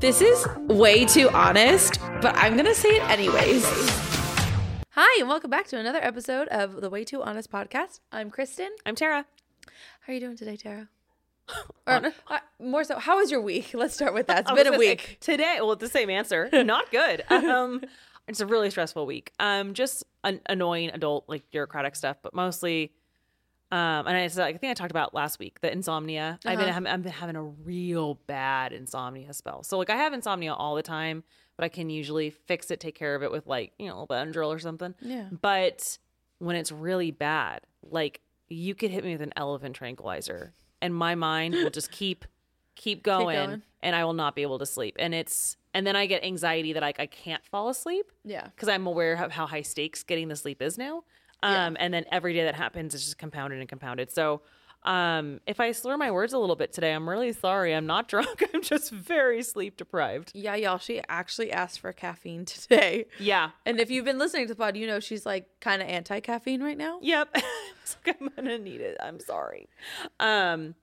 This is way too honest, but I'm going to say it anyways. Hi, and welcome back to another episode of the Way Too Honest podcast. I'm Kristen. I'm Tara. How are you doing today, Tara? Or uh, more so, how was your week? Let's start with that. It's I been a gonna say, week. today. Well, the same answer. Not good. Um, it's a really stressful week. Um, just an annoying adult like bureaucratic stuff, but mostly. Um, and I, I think I talked about last week the insomnia. I've been Uh-huh. having, I've been having a real bad insomnia spell. So like I have insomnia all the time, but I can usually fix it, take care of it with like you know a little Benadryl or something. Yeah. But when it's really bad, like you could hit me with an elephant tranquilizer, and my mind will just keep keep going, going. and I will not be able to sleep. And it's and then I get anxiety that like I can't fall asleep Yeah. because I'm aware of how high stakes getting the sleep is now. Um, and then every day that happens is just compounded and compounded. So, um, if I slur my words a little bit today, I'm really sorry. I'm not drunk. I'm just very sleep deprived. Yeah, y'all, she actually asked for caffeine today. Yeah. And if you've been listening to the pod, you know she's like kind of anti caffeine right now. Yep. it's like I'm gonna need it. I'm sorry. Um,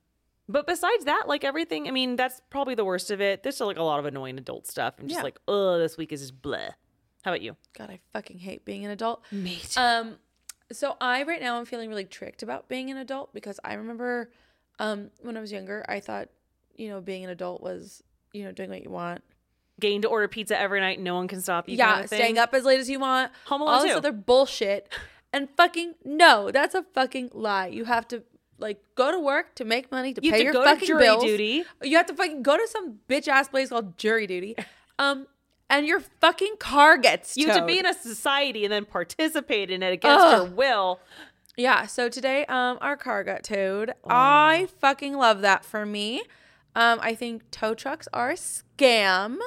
but besides that, like everything, I mean, that's probably the worst of it. There's still like a lot of annoying adult stuff. I'm just Yeah. like, oh, this week is just bleh. How about you? God, I fucking hate being an adult. Me Um, so I right now I'm feeling really tricked about being an adult because I remember, um, when I was younger, I thought, you know, being an adult was, you know, doing what you want. Getting to order pizza every night, no one can stop you. yeah, kind of staying up as late as you want. Home Alone all this other bullshit. And fucking no, that's a fucking lie. You have to like go to work to make money to You pay have to your fucking jury bills. duty. You have to fucking go to some bitch ass place called jury duty. Um, and your fucking car gets You have to be in a society and then participate in it against Ugh. your will. Yeah, so today um our car got towed. I fucking love that for me. Um I think tow trucks are a scam.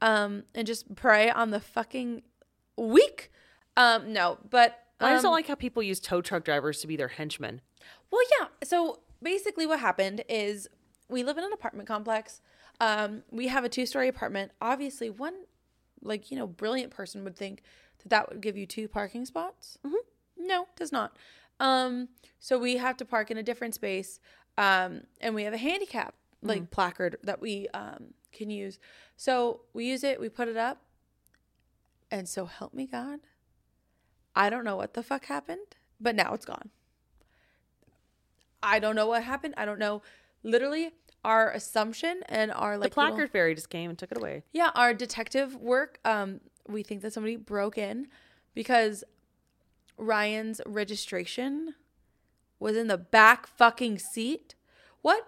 Um and just prey on the fucking weak. Um no, but I just don't um, like how people use tow truck drivers to be their henchmen. Well, yeah. So basically, what happened is we live in an apartment complex. Um, we have a two-story apartment. Obviously, one like you know brilliant person would think that that would give you two parking spots. Mm-hmm. No, does not. Um, so we have to park in a different space, um, and we have a handicap like placard that we um, can use. So we use it. We put it up, and so help me God, I don't know what the fuck happened, but now it's gone. I don't know what happened. I don't know. Literally, our assumption and our The like little- placard fairy just came and took it away. yeah, our detective work. Um, we think that somebody broke in because Ryan's registration was in the back fucking seat. What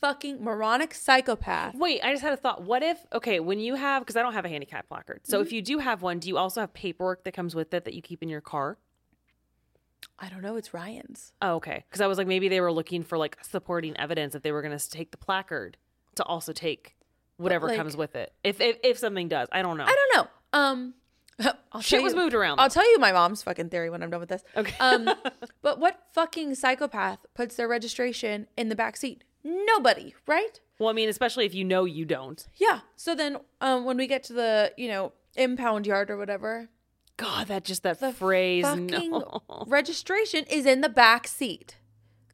fucking moronic psychopath? Wait, I just had a thought. What if, okay, when you have, because I don't have a handicap placard. So Mm-hmm. if you do have one, do you also have paperwork that comes with it that you keep in your car? I don't know. It's Ryan's. Oh, okay. Because I was like, maybe they were looking for like supporting evidence that they were going to take the placard to also take whatever like- comes with it. If, if if something does, I don't know. I don't know. Um, I'll Shit was you- moved around. I'll tell you my mom's fucking theory when I'm done with this. Okay. Um, but what fucking psychopath puts their registration in the back seat? Nobody, right? well, I mean, especially if you know you don't. Yeah. So then, um, when we get to the you know impound yard or whatever, God, that just that the phrase. No. registration is in the back seat.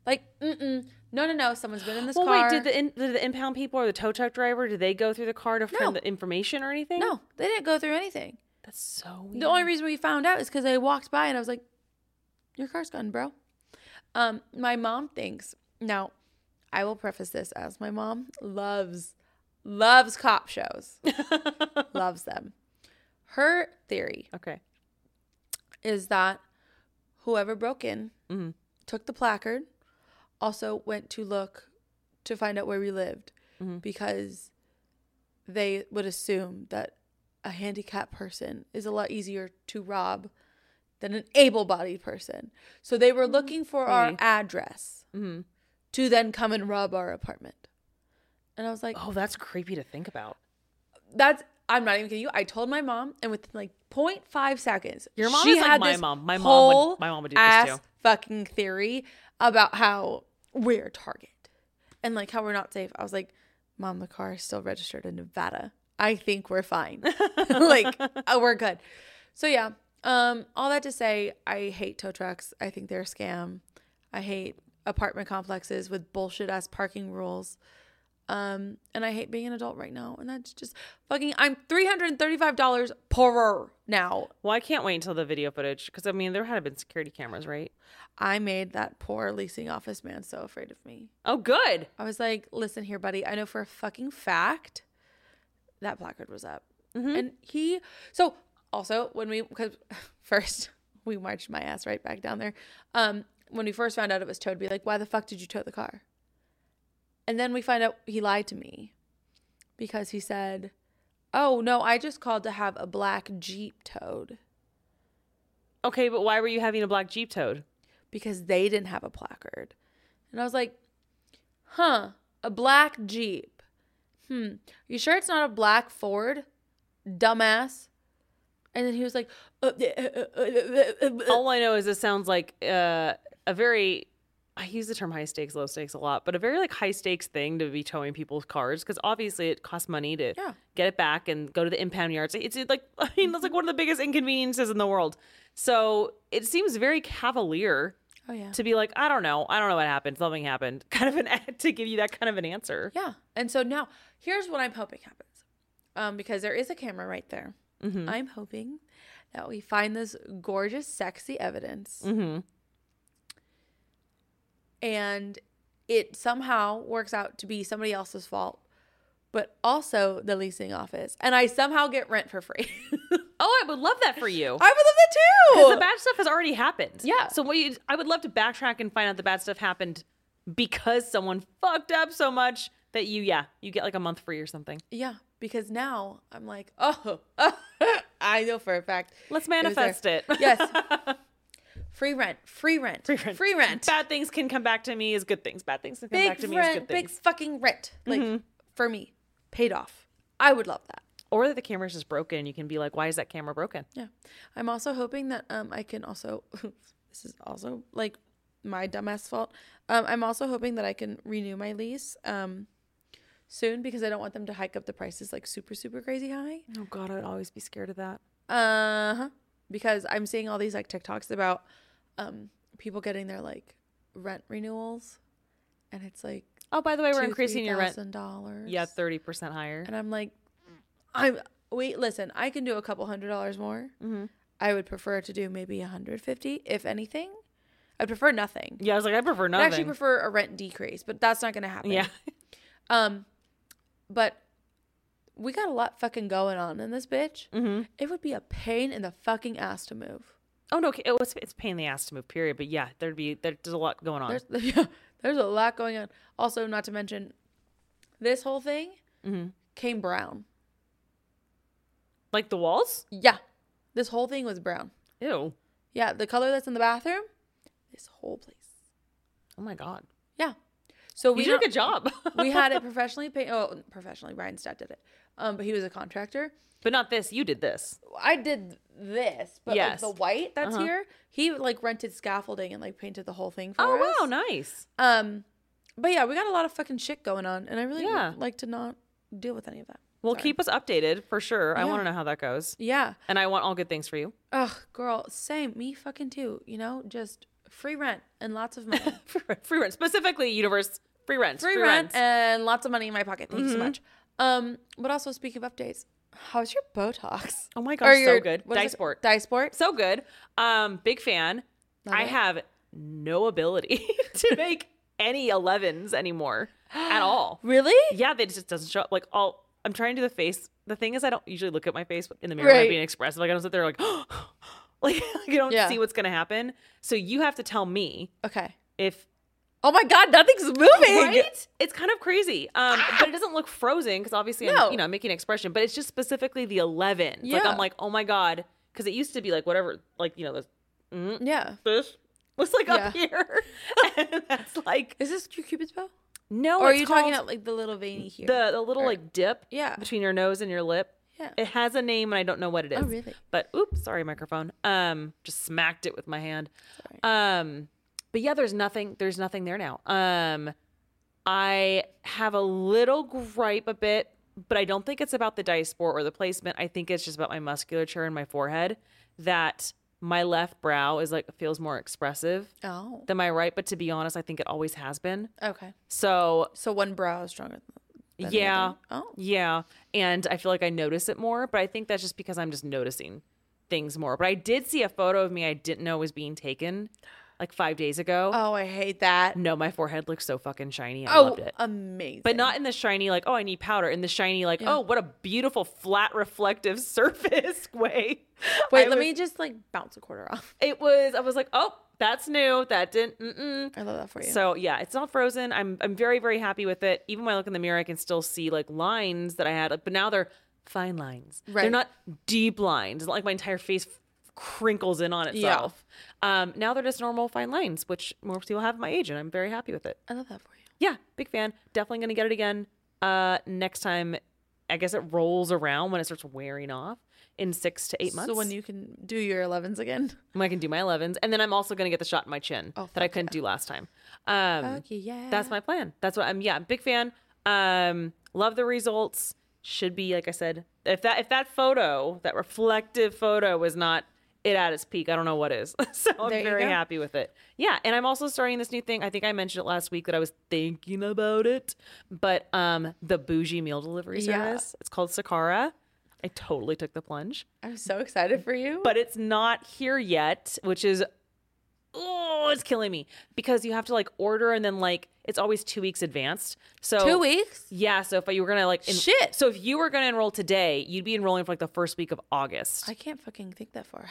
Like, mm-mm. no, no, no. Someone's been in this Well, car. wait, did the, in, did the impound people or the tow truck driver, did they go through the car to No. find the information or anything? no, they didn't go through anything. That's so weird. The only reason we found out is because I walked by and I was like, "Your car's gone, bro." Um, my mom thinks now. I will preface this as my mom loves loves cop shows, loves them. Her theory okay. Is that whoever broke in Mhm. took the placard, also went to look to find out where we lived Mhm. because they would assume that a handicapped person is a lot easier to rob than an able bodied person. So they were looking for our address Mhm. to then come and rob our apartment. And I was like, Oh, that's creepy to think about. that's I'm not even kidding you. I told my mom, and within like 0.5 seconds, Your mom she is like my mom. My mom would- my mom would do this too. Fucking theory about how we're target and like how we're not safe. I was like, Mom, the car is still registered in Nevada. I think we're fine. like uh, we're good. So yeah. Um, all that to say, I hate tow trucks. I think they're a scam. I hate apartment complexes with bullshit ass parking rules. Um, and I hate being an adult right now. And that's just fucking, I'm $335 poorer now. Well, I can't wait until the video footage because I mean there had been security cameras, right? I made that poor leasing office man so afraid of me. Oh, good. I was like, listen here, buddy. I know for a fucking fact that placard was up. And he, so also when we, because first we marched my ass right back down there. Um, when we first found out it was towed, be like, why the fuck did you tow the car? And then we find out he lied to me because he said, oh no, I just called to have a black Jeep towed Okay, but why were you having a black Jeep towed? because they didn't have a placard. And I was like, huh, a black Jeep. Hmm, you sure it's not a black Ford? Dumbass. And then he was like, uh, uh, uh, uh, uh, uh, All I know is this sounds like uh, a very I use the term high stakes, low stakes a lot, but a very like high stakes thing to be towing people's cars because obviously it costs money to Yeah. get it back and go to the impound yards. It's like I mean that's like one of the biggest inconveniences in the world. So it seems very cavalier oh yeah. to be like I don't know, I don't know what happened, something happened, kind of an to give you that kind of an answer. Yeah. And so now here's what I'm hoping happens. Um, because there is a camera right there. I'm hoping that we find this gorgeous, sexy evidence. Mm-hmm. And it somehow works out to be somebody else's fault, but also the leasing office. And I somehow get rent for free. Oh, I would love that for you. I would love that too. Because the bad stuff has already happened. Yeah. So what you, I would love to backtrack and find out the bad stuff happened because someone fucked up so much that you, yeah, you get like a month free or something. yeah. Because now I'm like, oh, I know for a fact. Let's manifest it. Yes. Free rent, free rent, free rent. free rent. Bad things can come back to me as good things. Bad things can come big back to me as good big things. fucking rent. Like for me, paid off. I would love that. Or that the camera's just broken and you can be like, why is that camera broken? Yeah. I'm also hoping that um I can also this is also like my dumbass fault. Um I'm also hoping that I can renew my lease um soon because I don't want them to hike up the prices like super super crazy high. Oh God, I'd always be scared of that. Uh-huh. Because I'm seeing all these like TikToks about um people getting their like rent renewals and it's like Oh, by the way, we're increasing your rent. $3,000. Yeah, 30% higher. And I'm like, I'm wait, listen, I can do a couple hundred dollars more. I would prefer to do maybe 150, if anything. I'd prefer nothing. Yeah, I was like, I prefer nothing. I actually prefer a rent decrease, but that's not gonna happen. yeah. Um, but we got a lot fucking going on in this bitch. hmm It would be a pain in the fucking ass to move. Oh, no, it was, it's a pain in the ass to move, period. But yeah, there'd be, there's a lot going on. There's yeah, there's a lot going on. Also, not to mention, this whole thing Mm-hmm. came brown. like the walls? Yeah, this whole thing was brown. Ew. Yeah, the color that's in the bathroom, this whole place. Oh my God. Yeah. So we You did a good job. we had it professionally painted. Oh, professionally, Ryan's dad did it. Um, but he was a contractor. but not this. You did this. I did this, but Yes. like the white that's Uh-huh. here, he like rented scaffolding and like painted the whole thing for Oh, us. Oh wow. Nice. Um, but yeah, we got a lot of fucking shit going on, and I really Yeah. like to not deal with any of that. Well, Sorry. keep us updated for sure. I want to know how that goes. Yeah. And I want all good things for you. Ugh, girl, same. Me fucking too. You know, just free rent and lots of money. Free rent. Specifically, universe. Free rent. free, rent and lots of money in my pocket. Thank you so much. Um, but also speaking of updates, how's your Botox? Oh my gosh, so good. it? Dysport. Dysport. So good. Um, big fan. Love I it. have no ability to make any 11s anymore at all. Really? Yeah, they just doesn't show up. Like all I'm trying to do the face. The thing is I don't usually look at my face in the mirror when I'm being expressive. Like I don't sit there like like you don't Yeah. see what's gonna happen. So you have to tell me Okay. if Oh my God, nothing's moving. Right? It's kind of crazy. Um, but it doesn't look frozen because obviously No. I'm, you know, I'm making an expression, but it's just specifically the 11. It's Like I'm like, oh my God. Because it used to be like whatever, like, you know, this, mm, Yeah. this was like up here. and that's like, Is this your cupid's bow? no, or are you talking about like the little veiny here? the, the little or- like dip yeah. between your nose and your lip. Yeah. It has a name and I don't know what it is. Oh, really? But oops, sorry, microphone. Um, just smacked it with my hand. Sorry. Um, but yeah, there's nothing. There's nothing there now. Um, I have a little gripe a bit, but I don't think it's about the Dysport or the placement. I think it's just about my musculature in my forehead that my left brow is like feels more expressive Oh. than my right. But to be honest, I think it always has been. Okay. So So one brow is stronger than Yeah. Oh. Yeah. And I feel like I notice it more, but I think that's just because I'm just noticing things more. But I did see a photo of me I didn't know was being taken like five days ago. Oh, I hate that. No, my forehead looks so fucking shiny. I oh, loved it. amazing. But not in the shiny, like, oh, I need powder. In the shiny, like, oh, what a beautiful, flat, reflective surface way. Wait, I let was- me just like bounce a quarter off. It was, I was like, oh, that's new. That didn't, mm-mm. I love that for you. So yeah, it's not frozen. I'm I'm very very happy with it. Even when I look in the mirror, I can still see like lines that I had, but now they're fine lines. Right. They're not deep lines. It's not like my entire face crinkles in on itself. Um, now they're just normal fine lines, which most people have my age, and I'm very happy with it. I love that for you. Yeah, big fan. Definitely gonna get it again. Uh, next time, I guess it rolls around when it starts wearing off in six to eight months. So when you can do your 11s again. when I can do my 11s, and then I'm also gonna get the shot in my chin Oh, that I couldn't do last time. Um, Okay, yeah. that's my plan. That's what I'm. Yeah, big fan. Um, love the results. Should be like I said. If that if that photo, that reflective photo, was not it at its peak, I don't know what is. so I'm There very happy with it. Yeah, and I'm also starting this new thing. I think I mentioned it last week that I was thinking about it, but um, the bougie meal delivery Yeah. service. It's called Sakara. I totally took the plunge I'm so excited for you. but it's not here yet, which is oh, it's killing me because you have to like order and then like it's always two weeks advanced. So Two weeks? Yeah. So if you were gonna like en- Shit. so if you were gonna enroll today, you'd be enrolling for like the first week of August, I can't fucking think that far.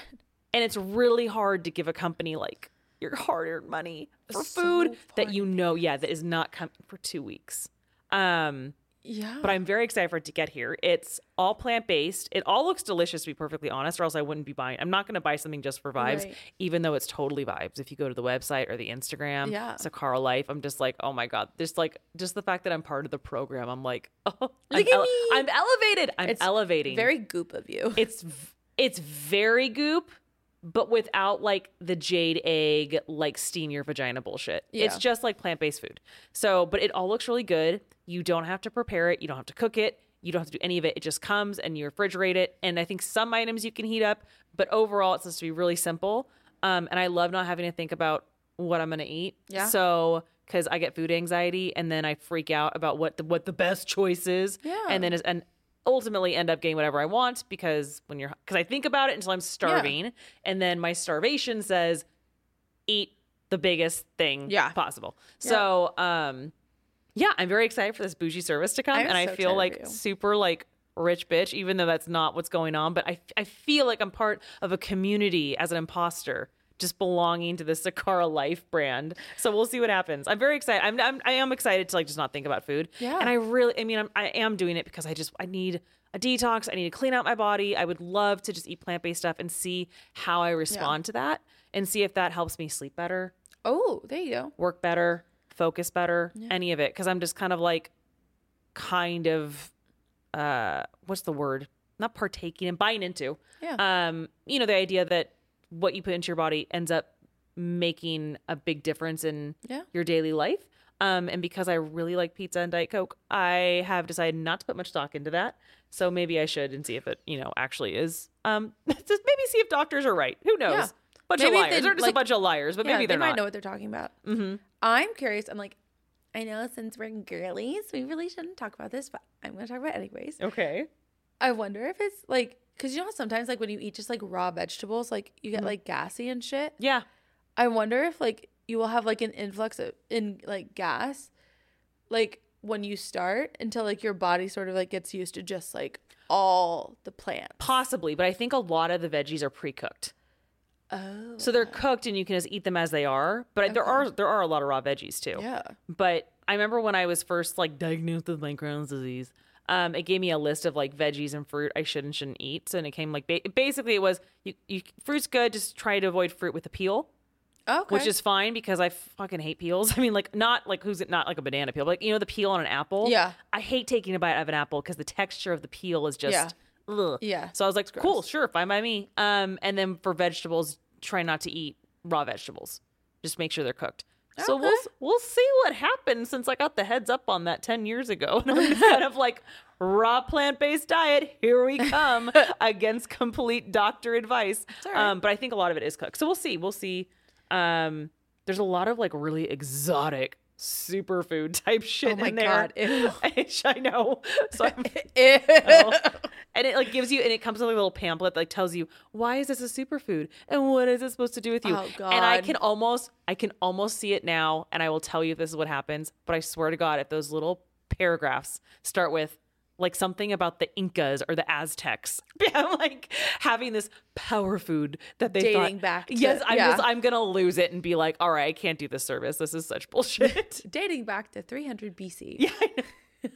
and it's really hard to give a company like your hard-earned money for So food that you know, yeah, that is not coming for two weeks. Um, Yeah. but I'm very excited for it to get here. It's all plant based. It all looks delicious, to be perfectly honest, or else I wouldn't be buying. I'm not going to buy something just for vibes, Right. even though it's totally vibes. If you go to the website or the Instagram, Yeah. Sakara Life, I'm just like, oh my god, just like just the fact that I'm part of the program. I'm like, oh, I'm, me. I'm elevated. I'm It's elevating. Very goop of you. it's it's very goop. But without like the jade egg, like steam your vagina bullshit. It's just like plant based food. So, but it all looks really good. You don't have to prepare it. You don't have to cook it. You don't have to do any of it. It just comes and you refrigerate it. And I think some items you can heat up, but overall it's supposed to be really simple. Um, and I love not having to think about what I'm gonna eat. Yeah. So because I get food anxiety and then I freak out about what the what the best choice is. Yeah. And then is and ultimately end up getting whatever I want because when you're because I think about it until I'm starving and then my starvation says eat the biggest thing Yeah. possible. So um yeah, I'm very excited for this bougie service to come I'm and I feel like super like rich bitch even though that's not what's going on but I I feel like I'm part of a community as an imposter just belonging to the Sakara Life brand. So we'll see what happens. I'm very excited. I'm, I'm I am excited to like just not think about food. Yeah. And I really I mean I'm, I am doing it because I just I need a detox. I need to clean out my body. I would love to just eat plant-based stuff and see how I respond to that and see if that helps me sleep better, oh, there you go. work better, focus better, any of it cuz I'm just kind of like kind of uh what's the word? Not partaking and buying into. Yeah. Um you know the idea that what you put into your body ends up making a big difference in Yeah. your daily life. Um, and because I really like pizza and Diet Coke, I have decided not to put much stock into that. So maybe I should and see if it, you know, actually is. Um, just maybe see if doctors are right. Who knows? Yeah. Bunch Maybe of liars. they, They're just like- a bunch of liars, but yeah, maybe they're they might not. know what they're talking about. Mm-hmm. I'm curious. I'm like, I know since we're girlies, we really shouldn't talk about this, but I'm going to talk about it anyways. Okay. I wonder if it's like, because you know how sometimes like when you eat just like raw vegetables, like you Mm-hmm. get like gassy and shit. Yeah. I wonder if like you will have like an influx of in like gas, like when you start until like your body sort of like gets used to just like all the plants. Possibly, but I think a lot of the veggies are pre-cooked. Oh, So they're cooked and you can just eat them as they are. But there are there are a lot of raw veggies too. yeah. But I remember when I was first like diagnosed with Crohn's disease, um, it gave me a list of like veggies and fruit I should and shouldn't eat. So and it came like ba- basically it was you, you fruit's good, just try to avoid fruit with a peel, Okay. which is fine because I fucking hate peels. I mean, like not like who's it? Not like a banana peel, but like you know the peel on an apple. Yeah. I hate taking a bite out of an apple because the texture of the peel is just. Yeah. Ugh. Yeah, So I was like, cool, sure, fine by me. Um, and then for vegetables, try not to eat raw vegetables. Just make sure they're cooked. So we'll we'll see what happens since I got the heads up on that ten years ago, and I'm kind of like raw plant based diet. Here we come against complete doctor advice. right. Um, but I think a lot of it is cooked. So we'll see. We'll see. Um, there's a lot of like really exotic superfood type shit Oh my in there. God, ew. I know. So I'm Ew. and it like gives you and it comes with a little pamphlet that like tells you why is this a superfood and what is it supposed to do with you Oh, God. and i can almost i can almost see it now and i will tell you if this is what happens but i swear to god if those little paragraphs start with like something about the incas or the aztecs i'm like having this power food that they Dating thought, back to- yes i'm yeah. just i'm gonna lose it and be like all right i can't do this service this is such bullshit Dating back to 300 BC. yeah.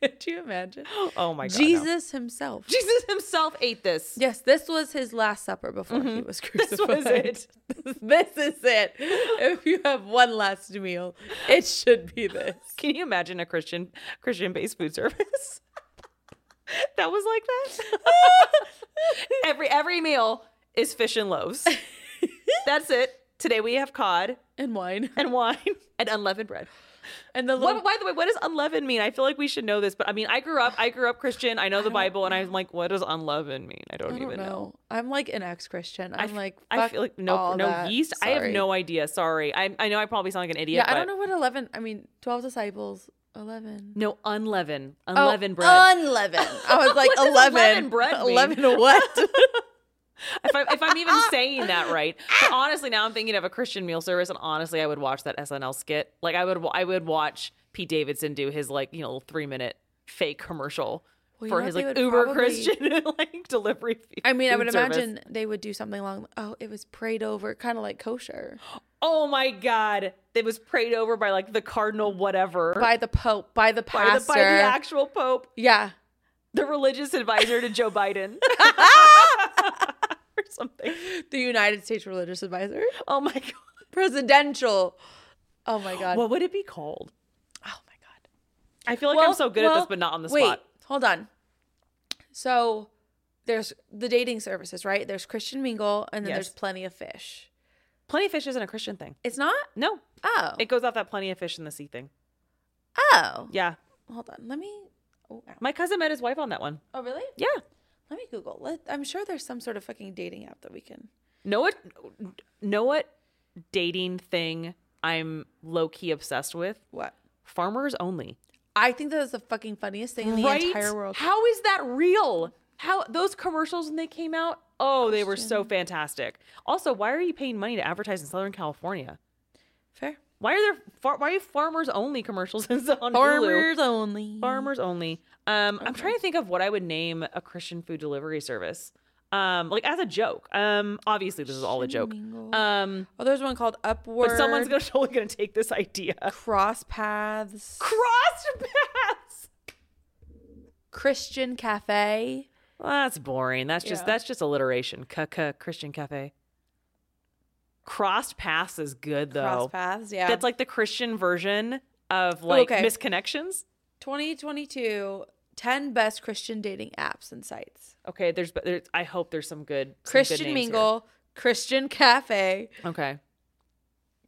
Could you imagine? oh my god no. Jesus himself. jesus himself ate this Yes, this was his last supper before he mm-hmm. was crucified. This was it. this is it. If you have one last meal, it should be this. Can you imagine a Christian Christian based food service? that was like that. every every meal is fish and loaves. That's it. Today we have cod And wine. and wine and unleavened bread. And the little What, by the way, what does unleavened mean? I feel like we should know this, but I mean, I grew up, I grew up Christian. I know the Bible, and I'm like, what does unleavened mean? I don't, I don't even know. know. I'm like an ex-Christian. I I'm f- like I feel like no, no that. yeast. I have no idea. Sorry, I, I know I probably sound like an idiot. Yeah, I don't know what 11. I mean, 12 disciples. 11. No, unleavened, Oh, unleavened bread. Unleavened. I was like 11. unleavened bread mean? 11 what? if, I, if I'm even saying that right. But honestly, now I'm thinking of a Christian meal service, and honestly, I would watch that SNL skit. Like I would, I would watch Pete Davidson do his like you know three minute fake commercial Well, for his like uber probably- Christian like delivery. I mean, I would service. imagine they would do something along. Oh, it was prayed over, kind of like kosher Oh my god, it was prayed over by like the cardinal, whatever, by the Pope, by the by pastor. the, by the actual pope, yeah, the religious advisor to Joe Biden, something. the United States religious advisor, Oh my god, presidential. Oh my god. what would it be called? oh my god. I feel like I'm so good at this, but not on the wait, spot. hold on. So there's the dating services, right? There's Christian Mingle, and then Yes. there's Plenty of Fish. Plenty of fish isn't a Christian thing. It's not. No, Oh. it goes off that plenty of fish in the sea thing. oh. Yeah, Hold on. Let me. Oh, my cousin met his wife on that one. oh, really? Yeah. Let me Google. Let, I'm sure there's some sort of fucking dating app that we can. Know what? Know what? Dating thing I'm low key obsessed with. What? Farmers only. I think that is the fucking funniest thing in the entire world. How is that real? How those commercials when they came out? Oh, they were so fantastic. Also, why are you paying money to advertise in Southern California? Fair. Why are there far, why are farmers only commercials on Hulu? Farmers only. Farmers only. Um, I'm trying to think of what I would name a Christian food delivery service. Um, like as a joke. Um, obviously this is all a joke. Um, oh, there's one called Upward. but someone's gonna totally gonna take this idea. Cross Paths. Cross paths. Christian Cafe. Well, that's boring. That's just Yeah. that's just alliteration. K Christian cafe. Crossed paths is good though. Cross Paths. Yeah. That's like the Christian version of like okay. misconnections. 2022 10 best Christian dating apps and sites. Okay, there's, there's I hope there's some good some good Christian here. Mingle, Christian Cafe, Okay,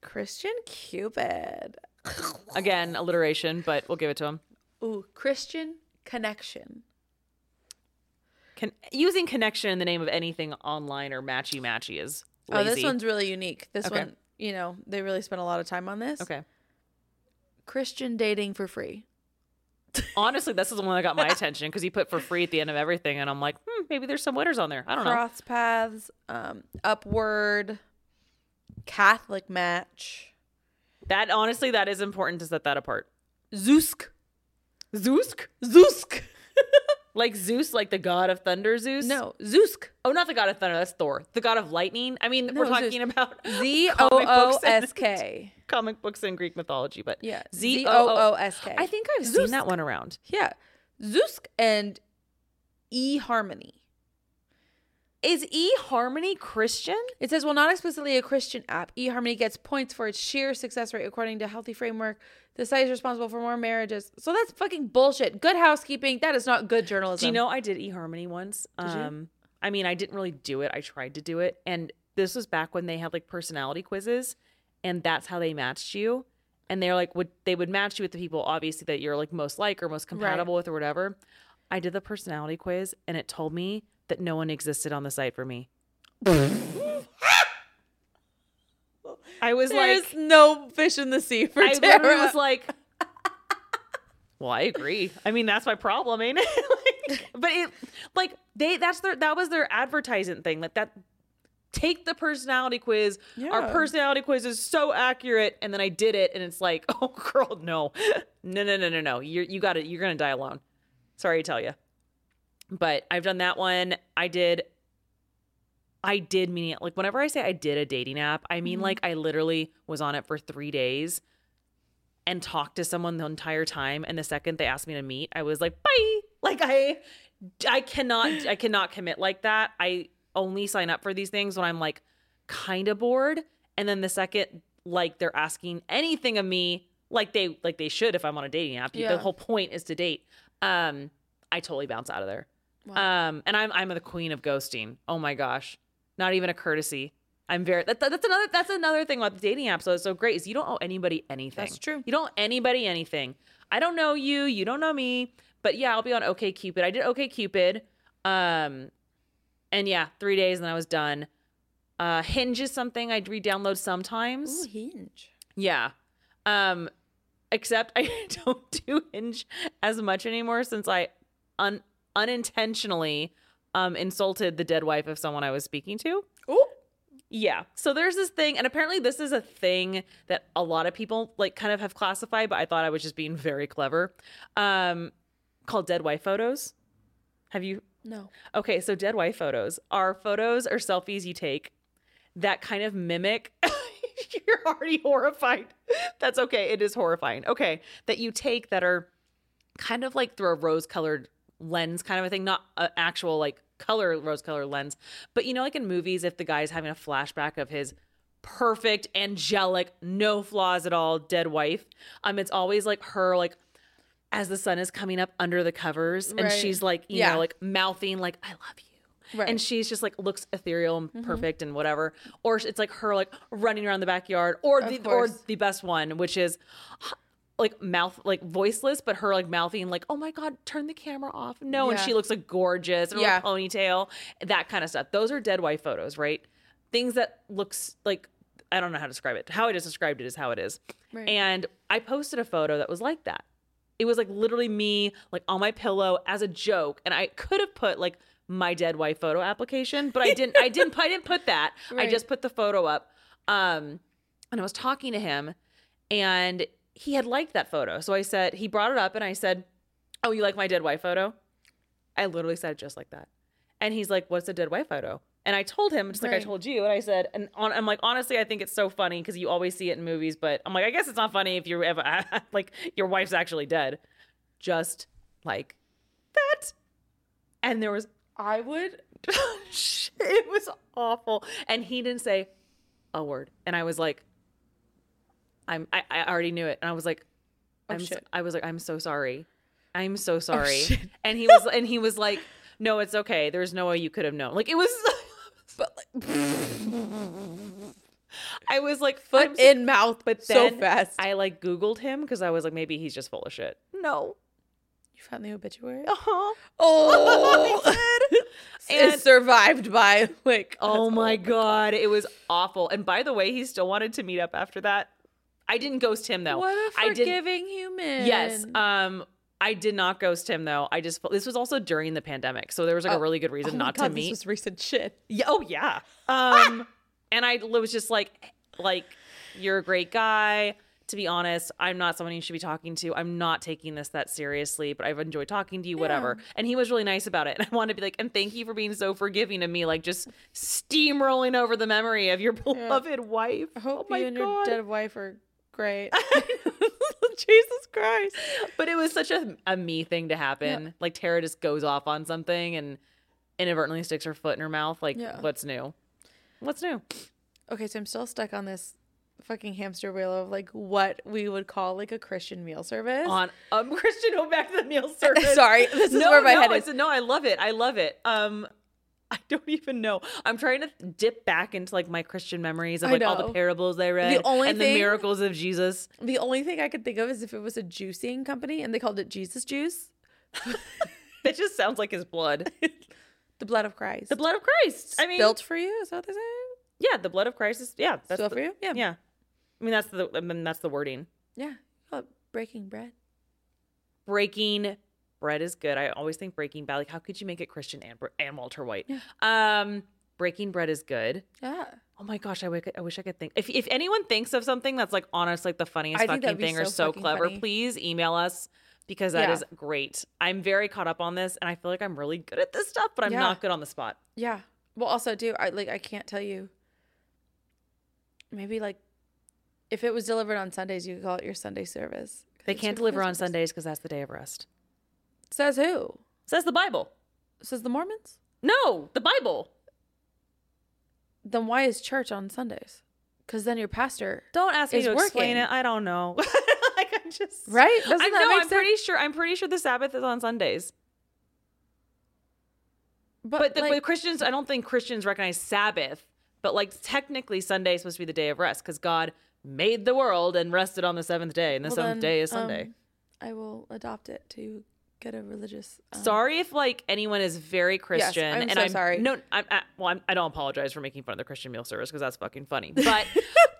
Christian Cupid. again alliteration, but we'll give it to him. Ooh, Christian Connection. Con- using connection in the name of anything online or matchy matchy is lazy. Oh, this one's really unique. This Okay. one, you know, they really spent a lot of time on this. okay. Christian dating for free. Honestly, this is the one that got my attention because he put for free at the end of everything, and I'm like, hmm, maybe there's some winners on there. I don't know. Cross paths, um, upward, Catholic match, That honestly, that is important to set that apart. Zoosk. Zoosk, Zoosk. like Zeus, like the god of thunder. Zeus. No, Zoosk. Oh, not the god of thunder. That's Thor. The god of lightning. I mean, we're No, Zeus. talking about Z O and- S K. comic books and Greek mythology, but Yeah. Z O O O. O S K. I think I've Zoosk. seen that one around. Yeah. Zoosk and E Harmony. Is eHarmony Christian? It says, well, not explicitly a Christian app. eHarmony gets points for its sheer success rate according to Healthy Framework. The site is responsible for more marriages. So that's fucking bullshit. Good housekeeping. That is not good journalism. Do you know I did eHarmony once? you? um I mean, I didn't really do it. I tried to do it. And this was back when they had like personality quizzes and that's how they matched you. And they're like would they would match you with the people obviously that you're like most like or most compatible with or whatever. I did the personality quiz and it told me that no one existed on the site for me. I was like There's like, no fish in the sea for I Tara. literally was like, well, I agree. I mean, that's my problem, ain't it? like, but it, like, they, that's their, that was their advertising thing. Like that, take the personality quiz. Our personality quiz is so accurate. And then I did it, and it's like, oh, girl, no, no, no, no, no, no. You're, you got it. You're gonna die alone. Sorry to tell you. But I've done that one. I did. I did mean it. like whenever I say I did a dating app, I mean Mhm. like I literally was on it for three days and talked to someone the entire time. And the second they asked me to meet, I was like, bye. Like I I cannot I cannot commit like that. I only sign up for these things when I'm like kind of bored. And then the second like they're asking anything of me, like they like they should if I'm on a dating app. Yeah. The whole point is to date. Um, I totally bounce out of there. Wow. Um, and I'm I'm the queen of ghosting. Oh my gosh, not even a courtesy. I'm very that, that's another that's another thing about the dating apps. So it's so great is you don't owe anybody anything. That's true. You don't owe anybody anything. I don't know you. You don't know me. But yeah, I'll be on OkCupid. I did OkCupid. Um, and yeah, three days and I was done. Uh, Hinge is something I'd re-download sometimes. Ooh, hinge. Yeah. Um except I don't do Hinge as much anymore since I un- unintentionally um insulted the dead wife of someone I was speaking to. Oh, Yeah. So there's this thing and apparently this is a thing that a lot of people like kind of have classified, but I thought I was just being very clever. Um called dead wife photos. Have you no. Okay, so dead wife photos are photos or selfies you take that kind of mimic. You're already horrified. That's okay. It is horrifying. Okay, that you take that are kind of like through a rose colored lens kind of a thing, not an actual like color rose color lens. But you know, like in movies, if the guy's having a flashback of his perfect, angelic, no flaws at all dead wife, um, it's always like her like as the sun is coming up under the covers and Right. she's like, you Yeah. know, like mouthing like I love you. Right. And she's just like looks ethereal and perfect and whatever. Or it's like her like running around the backyard. Or Of the or the best one, which is like mouth like voiceless, but her like mouthing like, oh my god, turn the camera off. No, and she looks like gorgeous and Yeah. yeah. ponytail, that kind of stuff. Those are dead wife photos, right? Things that looks like I don't know how to describe it. How I just described it is how it is. Right. And I posted a photo that was like that. It was like literally me like on my pillow as a joke, and I could have put like my dead wife photo application, but I didn't. I didn't. I didn't put that. I just put the photo up. Um, and I was talking to him, and he had liked that photo. So I said he brought it up, and I said, "Oh, you like my dead wife photo?" I literally said it just like that, and he's like, "What's a dead wife photo?" And I told him just like I told you, and I said, and on, I'm like, honestly, I think it's so funny because you always see it in movies, but I'm like, I guess it's not funny if you're ever like your wife's actually dead, just like that. And there was I would. it was awful, and he didn't say a word, and I was like, I'm I, I already knew it, and I was like, Oh, I'm s- shit. I was like, I'm so sorry, I'm so sorry, shit. and he was and he was like, no, it's okay. There's no way you could have known. Like it was. But like, I was like foot I'm so- in mouth, but so fast. I like Googled him because I was like, maybe he's just full of shit. No. you found the obituary. Uh-huh. Oh, And- it survived by like. Oh my horrible. god, it was awful. And by the way, he still wanted to meet up after that. I didn't ghost him though. What a forgiving human. Yes. Um I did not ghost him though. I just this was also during the pandemic, so there was like Oh. a really good reason Oh not God, to meet. This was recent shit. Yeah, oh yeah. Um and I was just like like you're a great guy. To be honest, I'm not someone you should be talking to. I'm not taking this that seriously, but I've enjoyed talking to you, whatever. And he was really nice about it. And I wanted to be like, and thank you for being so forgiving to me, like just steamrolling over the memory of your beloved wife. I hope oh my you and your dead wife are great. Jesus Christ. But it was such a, a me thing to happen. Like Tara just goes off on something and inadvertently sticks her foot in her mouth. Like, Yeah. what's new? What's new? Okay, so I'm still stuck on this fucking hamster wheel of like what we would call like a Christian meal service. On um Christian, go back to the meal service. Sorry, this is no, where my no, head is. No, I love it. I love it. Um, I don't even know. I'm trying to dip back into like my Christian memories of like all the parables I read only and thing- the miracles of Jesus. The only thing I could think of is if it was a juicing company and they called it Jesus Juice, That just sounds like his blood. the blood of Christ. The blood of Christ. I mean, built for you. Is that what they say? yeah, the blood of Christ is yeah. That's the- for you? Yeah. Yeah. I mean, that's the I mean, that's the wording. Yeah, breaking bread. Breaking bread is good. I always think Breaking Bad. Like, how could you make it Christian and and Walter White? Um, Breaking bread is good. Yeah, Oh my gosh, I wish I could think. If if anyone thinks of something that's like honest, like the funniest I fucking thing or so so clever, funny. please email us because that Yeah. is great. I'm very caught up on this, and I feel like I'm really good at this stuff, but I'm Yeah. not good on the spot. yeah. Well, also, do I like I can't tell you. Maybe like, if it was delivered on Sundays, you could call it your Sunday service. They can't deliver on Sundays because that's the day of rest. Says who? Says the Bible. Says the Mormons. No, the Bible. Then why is church on Sundays? Because then your pastor, Don't ask me to explain it. I don't know. like I'm just right? Doesn't I that know. make I'm sense? pretty sure. I'm pretty sure the Sabbath is on Sundays. But the, like, but Christians, I don't think Christians recognize Sabbath. But like technically, Sunday is supposed to be the day of rest because God made the world and rested on the seventh day, and the well, seventh then, day is Sunday. um, I will adopt it to get a religious. Um, Sorry if like anyone is very Christian, I'm and so I'm sorry. No, I'm, I, well, I'm, I don't apologize for making fun of the Christian meal service because that's fucking funny. But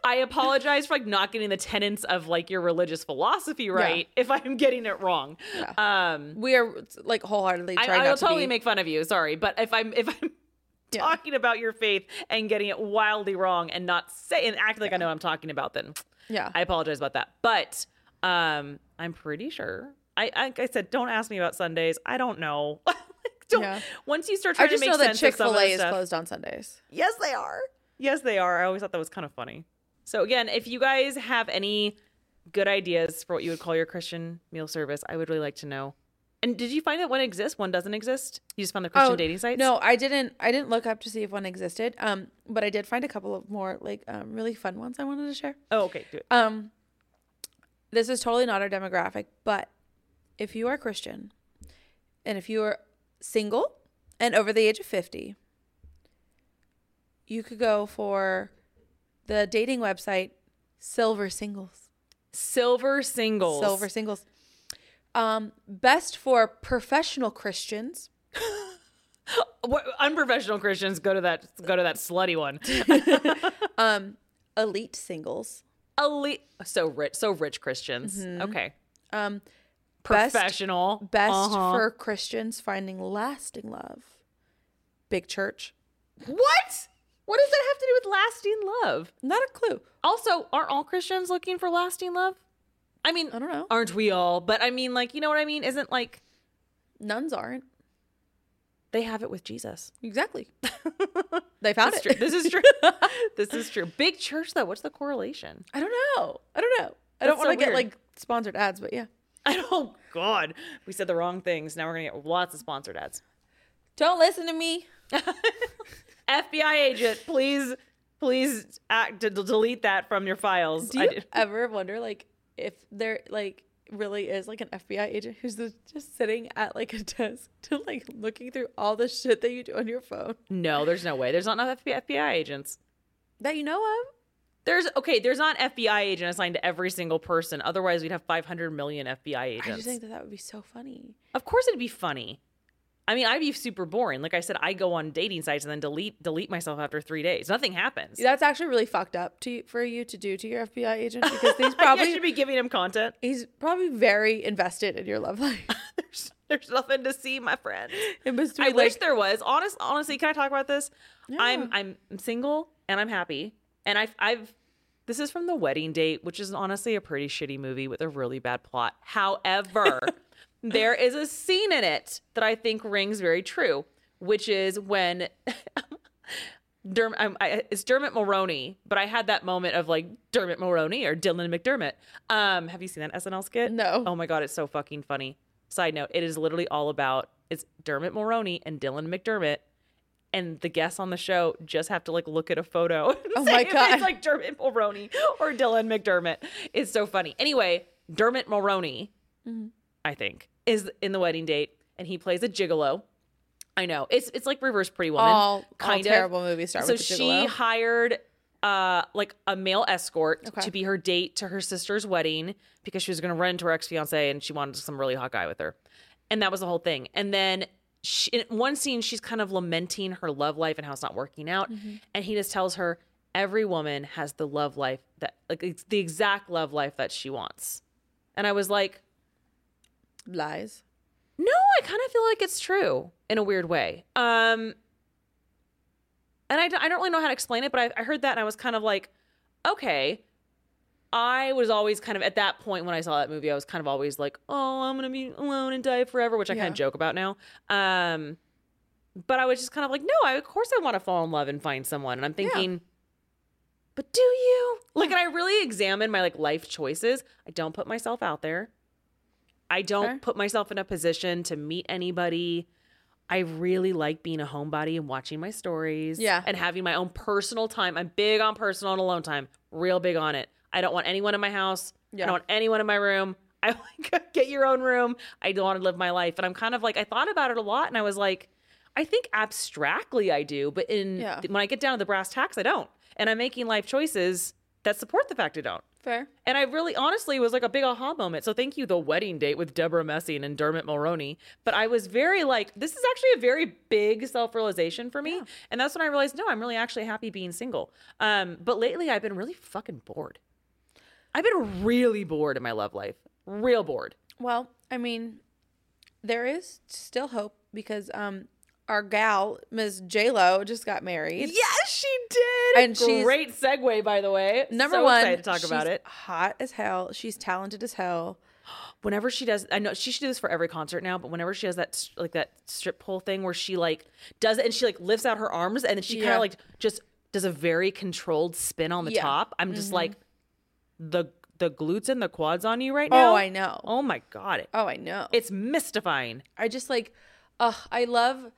I apologize for like not getting the tenets of like your religious philosophy right if I'm getting it wrong. Yeah. Um, We are like wholeheartedly I, trying I not will to totally be. make fun of you. Sorry, but if I'm if I'm Yeah. talking about your faith and getting it wildly wrong and not say and act like I know what I'm talking about, then yeah. I apologize about that. But um, I'm pretty sure. I like I said, don't ask me about Sundays. I don't know. don't, Yeah. Once you start trying to. I just make know that Chick Fil A is stuff, closed on Sundays. Yes, they are. Yes, they are. I always thought that was kind of funny. So again, if you guys have any good ideas for what you would call your Christian meal service, I would really like to know. And did you find that one exists? One doesn't exist? You just found the Christian dating sites? Oh, No, I didn't. I didn't look up to see if one existed. Um, but I did find a couple of more like um really fun ones I wanted to share. Oh, okay. Do it. Um, this is totally not our demographic, but if you are Christian, and if you are single and over the age of fifty, you could go for the dating website Silver Singles. Silver singles. Silver Singles. Um, best for professional Christians. What, unprofessional Christians go to that go to that slutty one. Um, elite singles. Elite, so rich, so rich Christians. Mm-hmm. Okay, Um, professional. best Uh-huh. for Christians finding lasting love. Big church. what? What does that have to do with lasting love? Not a clue. Also, aren't all Christians looking for lasting love? I mean, I don't know. aren't we all? But I mean, like, you know what I mean? Isn't like Nuns aren't. they have it with Jesus? Exactly. They found That's it. true. This is true. this is true. Big church though. What's the correlation? I don't know. I don't know. I don't want to get like sponsored ads, but yeah. I don't. Oh God, we said the wrong things. Now we're gonna get lots of sponsored ads. Don't listen to me. FBI agent, please, please act to delete that from your files. Do you ever wonder like if there like really is like an FBI agent who's just sitting at like a desk to like looking through all the shit that you do on your phone no, there's no way. There's not enough FBI, FBI agents. that you know of? There's okay. There's not FBI agent assigned to every single person. Otherwise, we'd have 500 million FBI agents. I just think that that would be so funny. Of course, it'd be funny. I mean, I'd be super boring. Like I said, I go on dating sites and then delete delete myself after three days. Nothing happens. That's actually really fucked up to for you to do to your FBI agent because he's probably should be giving him content. he's probably very invested in your love life. There's there's nothing to see, my friend. It must be I like wish there was. Honest, honestly, can I talk about this? Yeah. I'm I'm single and I'm happy, and I've I've this is from the wedding date, which is honestly a pretty shitty movie with a really bad plot. However, there is a scene in it that I think rings very true, which is when. Derm- I'm, I, it's Dermot Mulroney, but I had that moment of like Dermot Mulroney or Dylan McDermott. Um, have you seen that SNL skit? No. Oh my god, it's so fucking funny. Side note: It is literally all about it's Dermot Mulroney and Dylan McDermott, and the guests on the show just have to like look at a photo. Oh say my if God. It's like Dermot Mulroney or Dylan McDermott. It's so funny. Anyway, Dermot Mulroney, Mm-hmm. I think, is in the wedding date, and he plays a gigolo. I know it's it's like reverse Pretty Woman. all, kind all of. terrible movie start So with she gigolo. hired uh like a male escort Okay. to be her date to her sister's wedding because she was going to run into her ex fiance and she wanted some really hot guy with her, and that was the whole thing. And then she, in one scene, she's kind of lamenting her love life and how it's not working out, Mm-hmm. and he just tells her, every woman has the love life that like it's the exact love life that she wants. And I was like, Lies. no, I kind of feel like it's true in a weird way. Um, and I, don't- I don't really know how to explain it, but I, I heard that and I was kind of like, okay. I was always kind of at that point when I saw that movie, I was kind of always like, oh, I'm gonna be alone and die forever, which I kind of joke about now. Um, but I was just kind of like, no, I, of course I want to fall in love and find someone. And I'm thinking, but do you? Like, and I really examine my like life choices. I don't put myself out there. I don't Fair. put myself in a position to meet anybody. I really like being a homebody and watching my stories. Yeah. And having my own personal time. I'm big on personal and alone time. Real big on it. I don't want anyone in my house. I don't want anyone in my room. I like get your own room. I don't want to live my life. And I'm kind of like I thought about it a lot and I was like, I think abstractly I do, but in Yeah. when I get down to the brass tacks, I don't. And I'm making life choices that support the fact I don't. Fair. And I really honestly was like a big aha moment. So thank you, the wedding date with Debra Messing and Dermot Mulroney. But I was very like, this is actually a very big self-realization for me. And that's when I realized, no, I'm really actually happy being single. Um, but lately I've been really fucking bored. I've been really bored in my love life. Real bored. Well, I mean, there is still hope because um our gal, Ms. J Lo, just got married. Yes, she did. And she's- great segue, by the way. Number So one, excited to talk about she's it. Hot as hell. She's talented as hell. whenever she does i know she should do this for every concert now but whenever she does that like that strip pole thing where she like does it and she like lifts out her arms and then she kind of like just does a very controlled spin on the Yeah. Mm-hmm. top i'm just like the the glutes and the quads on you right now Oh, I know. oh my god Oh, I know. it's mystifying I just like, uh, I love,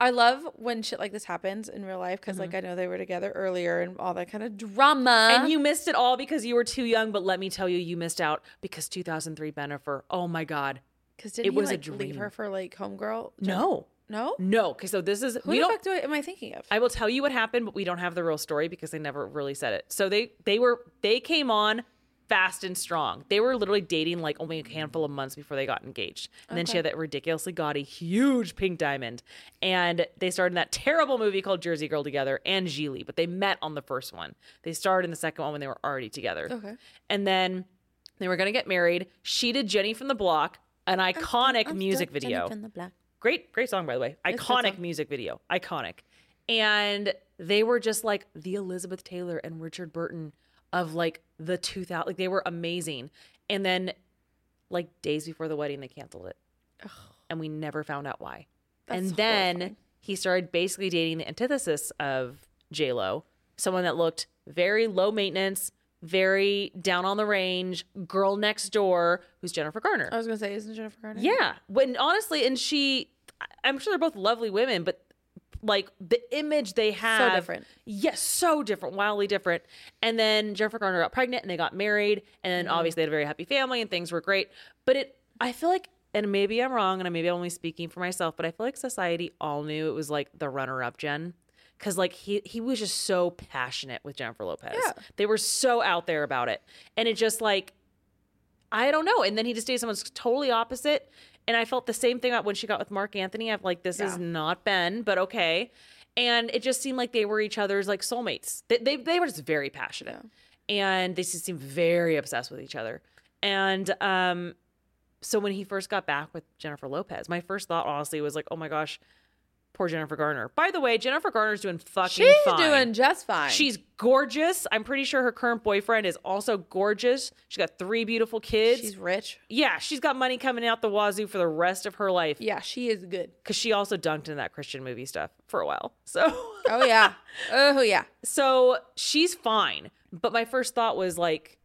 I love when shit like this happens in real life because like I know they were together earlier and all that kind of drama. and you missed it all because you were too young but let me tell you you missed out because 2003 Benifer. oh my god because it was a dream. leave her for like homegirl? no no. no okay so this is Who the fuck do I am I thinking of? I will tell you what happened, but we don't have the real story because they never really said it. So they they were they came on fast and strong. They were literally dating like only a handful of months before they got engaged. And then she had that ridiculously gaudy, huge pink diamond. And they starred in that terrible movie called Jersey Girl together and Gigli, but they met on the first one. They starred in the second one when they were already together. Okay. And then they were gonna get married. She did Jenny from the Block, an iconic I'm music still video. Jenny from the block. Great, great song by the way. Iconic music video. Iconic. And they were just like the Elizabeth Taylor and Richard Burton of like the 2000 like they were amazing. And then like days before the wedding they canceled it. And we never found out why. and then horrifying. he started basically dating the antithesis of J-Lo, someone that looked very low maintenance, very down on the range, girl next door, who's Jennifer Garner. I was gonna say, isn't Jennifer Garner? Yeah. When honestly, and she, I'm sure they're both lovely women, but like the image they have. different. Yes, so different, wildly different. And then Jennifer Garner got pregnant and they got married. And then mm-hmm. obviously they had a very happy family and things were great. But it, I feel like, and maybe I'm wrong and maybe I'm only speaking for myself, but I feel like society all knew it was like the runner up Jen. Cause like he he was just so passionate with Jennifer Lopez. Yeah. They were so out there about it. And it just like I don't know. And then he just dated someone totally opposite. And I felt the same thing about when she got with Marc Anthony. I'm like, this is not Ben, but okay. And it just seemed like they were each other's like soulmates. They, they, they were just very passionate. And they just seemed very obsessed with each other. And um, so when he first got back with Jennifer Lopez, my first thought honestly was like, oh my gosh, poor Jennifer Garner. By the way, Jennifer Garner's doing fucking She's fine. doing just fine. She's gorgeous. I'm pretty sure her current boyfriend is also gorgeous. She's got three beautiful kids. she's rich. yeah, she's got money coming out the wazoo for the rest of her life. Yeah, she is good. Because she also dunked in that Christian movie stuff for a while. So, Oh yeah. oh yeah. so she's fine. But my first thought was like,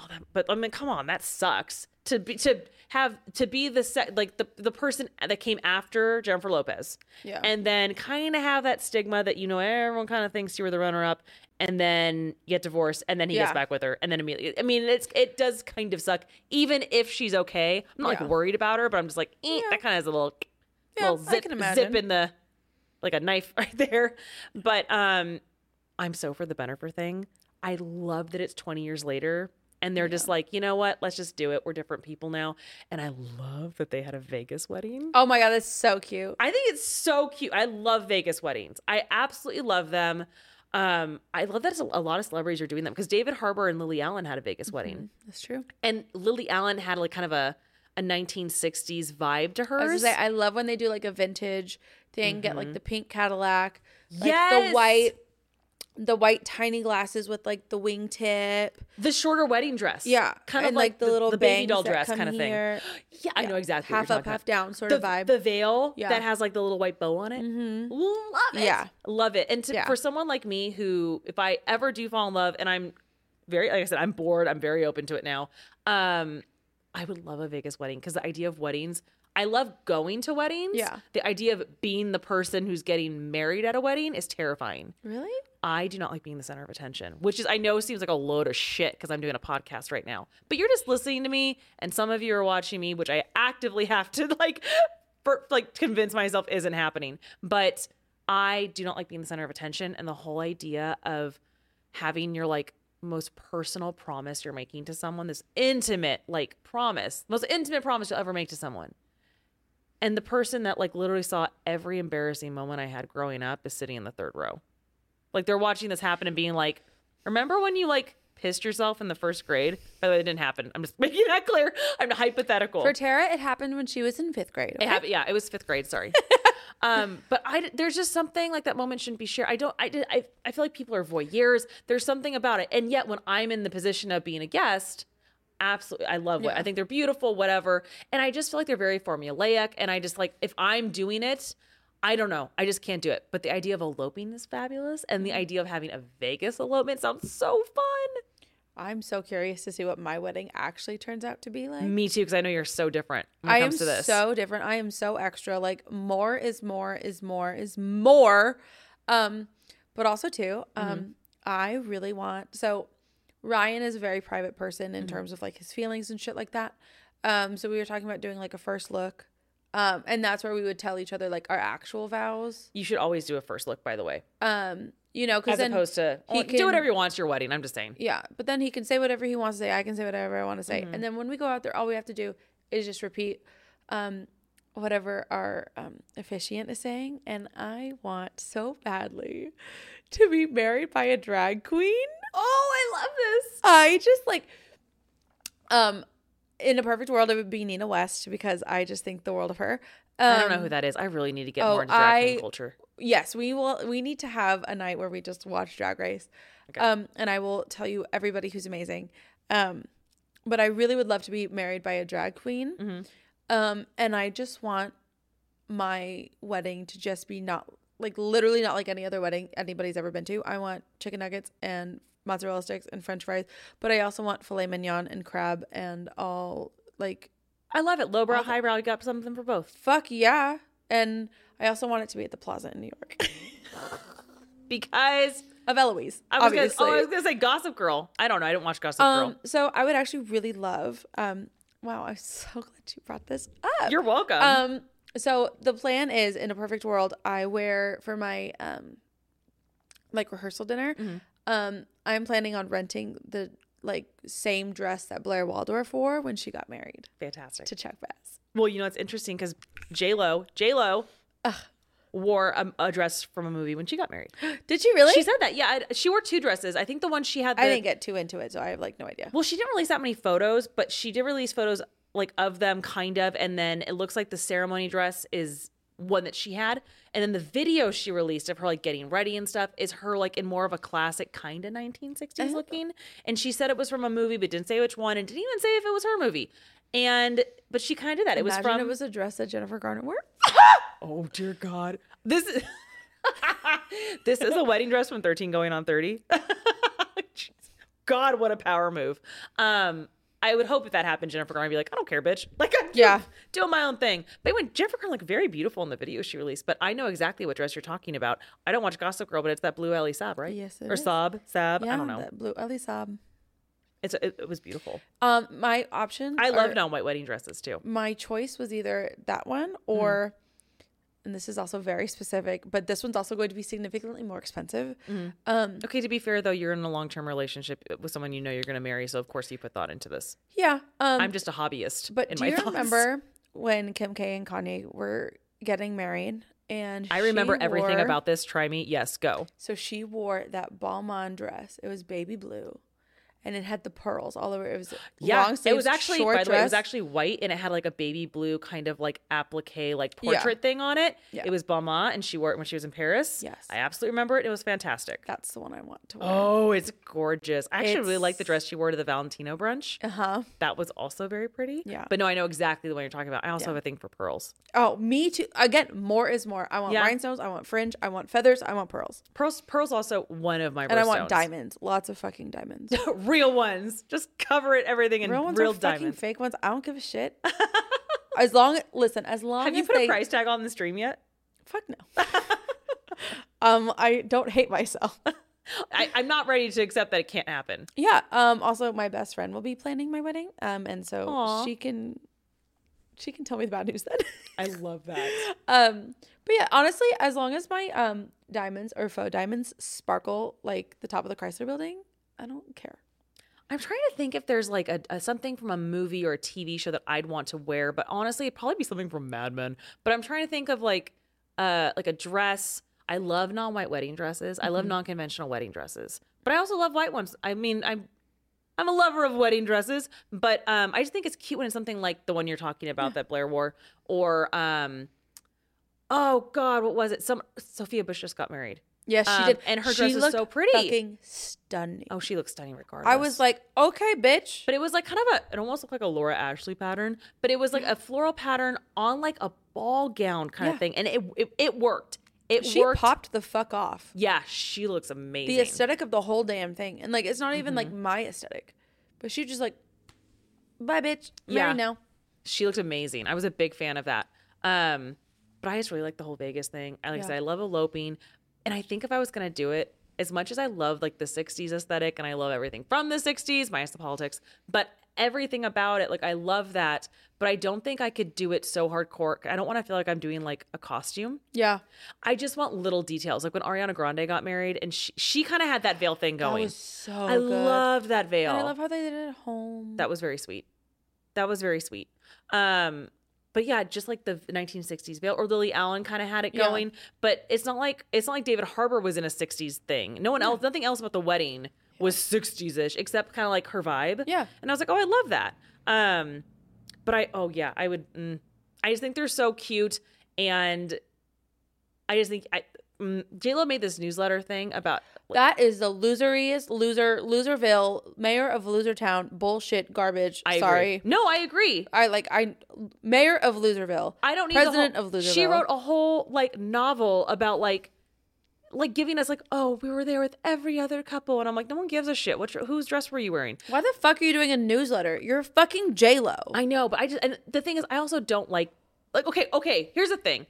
oh, that, but I mean, come on, that sucks to be to have to be the se- like the the person that came after Jennifer Lopez. Yeah. And then kind of have that stigma that you know everyone kind of thinks you were the runner up, and then get divorced, and then he gets back with her, and then immediately. I mean, it's it does kind of suck, even if she's okay. I'm not Yeah. like worried about her, but I'm just like eh, that kind of has a little Yeah, little zip zip in the like a knife right there. But um, I'm so for the Benifer thing. I love that it's 20 years later. And they're just like, you know what? Let's just do it. We're different people now. And I love that they had a Vegas wedding. Oh my god, that's so cute. I think it's so cute. I love Vegas weddings. I absolutely love them. Um, I love that a lot of celebrities are doing that because David Harbour and Lily Allen had a Vegas wedding, That's true. and Lily Allen had like kind of a a 1960s vibe to I hers. gonna say, I love when they do like a vintage thing, get like the pink Cadillac, like Mm-hmm. Yes! the white, the white tiny glasses with like the wingtip. the shorter wedding dress, Yeah, kind of and, like, the, little baby bangs doll dress kind of thing. here. Yeah, I know exactly. what half up, half about. down sort the, of vibe. The veil Yeah. that has like the little white bow on it. Love it. Yeah. Love it. And to, Yeah. for someone like me who, if I ever do fall in love and I'm very, like I said, I'm bored, I'm very open to it now. Um, I would love a Vegas wedding because the idea of weddings, I love going to weddings. Yeah. The idea of being the person who's getting married at a wedding is terrifying. really? I do not like being the center of attention, which is I know seems like a load of shit because I'm doing a podcast right now. But you're just listening to me, and some of you are watching me, which I actively have to like, for, like convince myself isn't happening. But I do not like being the center of attention, and the whole idea of having your like most personal promise you're making to someone, this intimate like promise, most intimate promise you'll ever make to someone. And the person that like literally saw every embarrassing moment I had growing up is sitting in the third row. Like they're watching this happen and being like, remember when you like pissed yourself in the first grade? By the way, it didn't happen. I'm just making that clear. I'm hypothetical. For Tara, it happened when she was in fifth grade. It happened. Yeah, it was fifth grade. Sorry. um, but I there's just something like that moment shouldn't be shared. I don't. I did. I I feel like people are voyeurs. There's something about it, and yet when I'm in the position of being a guest. Absolutely. I love what Yeah. I think they're beautiful, whatever. And I just feel like they're very formulaic. And I just like, if I'm doing it, I don't know. I just can't do it. But the idea of eloping is fabulous. And Mm-hmm. the idea of having a Vegas elopement sounds so fun. I'm so curious to see what my wedding actually turns out to be like. Me too, because I know you're so different when it I am comes to this. so different. I am so extra. Like more is more is more is more. Um, but also too, um, Mm-hmm. I really want so Ryan is a very private person Mm-hmm. in terms of like his feelings and shit like that. Um, so we were talking about doing like a first look. Um, and that's where we would tell each other like our actual vows. you should always do a first look, by the way, Um, you know, because as opposed to he can- do whatever you want. Your wedding. I'm just saying. Yeah, but then he can say whatever he wants to say. I can say whatever I want to say. Mm-hmm. And then when we go out there, all we have to do is just repeat um, whatever our um, officiant is saying. And I want so badly to be married by a drag queen. Oh, I love this. I just like, um, in a perfect world, it would be Nina West because I just think the world of her. Um, I don't know who that is. I really need to get oh, more into drag queen I- culture. Yes, we will. We need to have a night where we just watch Drag Race, um, and I will tell you everybody who's amazing. Um, but I really would love to be married by a drag queen, Mm-hmm. um, and I just want my wedding to just be not like literally not like any other wedding anybody's ever been to. I want chicken nuggets and mozzarella sticks and French fries, but I also want filet mignon and crab and all like I love it. Lowbrow, highbrow. You got something for both. fuck yeah. And I also want it to be at the Plaza in New York Because of Eloise, I was, gonna, oh, I was gonna say Gossip Girl. I don't know. I didn't watch Gossip Girl. Um, so I would actually really love. Um, wow, I'm so glad you brought this up. You're welcome. Um, so the plan is, in a perfect world, I wear for my um, like rehearsal dinner. Mm-hmm. Um, I'm planning on renting the like same dress that Blair Waldorf wore when she got married Fantastic. to Chuck Bass. Well, you know it's interesting because J Lo, J Lo, wore a, a dress from a movie when she got married. Did she really? She said that. Yeah, I- she wore two dresses. I think the one she had. The, I didn't get too into it, so I have like no idea. Well, she didn't release that many photos, but she did release photos like of them, kind of. And then it looks like the ceremony dress is one that she had, and then the video she released of her like getting ready and stuff is her like in more of a classic kind of 1960s looking. And she said it was from a movie, but didn't say which one, and didn't even say if it was her movie. And but she kind of did that. It was from it was a dress that Jennifer Garner wore. Oh dear God. This is This is a wedding dress from 13 going on 30. God, what a power move. Um I would hope if that happened, Jennifer Garner would be like, I don't care, bitch. Like, I'm Yeah. doing, my own thing. But when Jennifer Garner looked very beautiful in the video she released, but I know exactly what dress you're talking about. I don't watch Gossip Girl, but it's that blue Elie Sab, right? Yes, it or is. Saab, Sab. Yeah, I don't know. that blue Elie Saab. It's it, it was beautiful. Um, my option. I love non-white wedding dresses too. my choice was either that one or and this is also very specific but this one's also going to be significantly more expensive Mm-hmm. um Okay, to be fair though, you're in a long-term relationship with someone you know you're going to marry, so of course you put thought into this. yeah um I'm just a hobbyist. but in do my you thoughts. remember when kim k and kanye were getting married and I remember everything about this. Try me. Yes, go. So she wore that Balmain dress. It was baby blue, and it had the pearls all over. It was Yeah, long it was actually short by the way, it was actually white and it had like a baby blue kind of like applique like Yeah. portrait thing on it. Yeah. It was Balmain and she wore it when she was in Paris. Yes. I absolutely remember it. It was fantastic. That's the one I want to wear. Oh, it's gorgeous. I actually really like the dress she wore to the Valentino brunch. Uh huh. That was also very pretty. Yeah. But no, I know exactly the one you're talking about. I also Yeah. have a thing for pearls. Oh, me too. Again, more is more. I want Yeah. rhinestones. I want fringe. I want feathers. I want pearls, Pearls pearls also one of my and I want birthstones. diamonds. Lots of fucking diamonds. real ones. Just cover it everything in Real real, ones fucking diamonds. fake ones. I don't give a shit. as long listen, as long Have you put they a price tag on the stream yet? fuck no. um, I don't hate myself. I, I'm not ready to accept that it can't happen. Yeah. Um. Also, my best friend will be planning my wedding. Um. And so Aw. she can, she can tell me the bad news then. I love that. um. But yeah, honestly, as long as my um diamonds or faux diamonds sparkle like the top of the Chrysler Building, I don't care. I'm trying to think if there's like a, a something from a movie or a TV show that I'd want to wear, but honestly, it'd probably be something from Mad Men. But I'm trying to think of like uh like a dress. I love non-white wedding dresses. I love non-conventional wedding dresses. But I also love white ones. I mean, I'm I'm a lover of wedding dresses, but um I just think it's cute when it's something like the one you're talking about that Blair wore or um oh god, what was it? Some Sophia Bush just got married. Yes, she Um, did, and her She dress is looked so pretty. fucking stunning. Oh, she looks stunning regardless. I was like, okay, bitch. But it was like kind of a, it almost looked like a Laura Ashley pattern, but it was like a floral pattern on like a ball gown kind Yeah. of thing. And it, it, it worked. It worked. she worked. popped the fuck off. Yeah, she looks amazing. The aesthetic of the whole damn thing, and like, it's not even Mm-hmm. like my aesthetic, but she just like, bye, bitch. Yeah. Married now. she looked amazing. I was a big fan of that. Um, but I just really like the whole Vegas thing. I like I said, I love eloping. And I think if I was gonna do it, as much as I love like the 60s aesthetic and I love everything from the 60s, minus the politics, but everything about it, like I love that. But I don't think I could do it so hardcore. I don't want to feel like I'm doing like a costume. Yeah, I just want little details. Like when Ariana Grande got married and she, she kind of had that veil thing that going. was so I good. loved that veil. And I love how they did it at home. that was very sweet. That was very sweet. Um, but yeah, just like the 1960s veil, or Lily Allen kind of had it Yeah. going. But it's not like it's not like David Harbour was in a 60s thing. No one else, nothing else about the wedding was 60s ish, except kind of like her vibe. Yeah. and I was like, oh, I love that. Um, but I, oh yeah, I would. Mm, I just think they're so cute, and I just think I. Mm, J Lo made this newsletter thing about That is the loseriest loser, Loserville, mayor of Losertown, bullshit, garbage. I agree. Sorry, No, I agree. I like I, mayor of Loserville. I don't need President whole, of Loserville. She wrote a whole like novel about like like giving us like oh we were there with every other couple and I'm like no one gives a shit. What whose dress were you wearing? Why the fuck are you doing a newsletter? You're fucking J Lo. I know, but I just and the thing is I also don't like like okay okay here's the thing.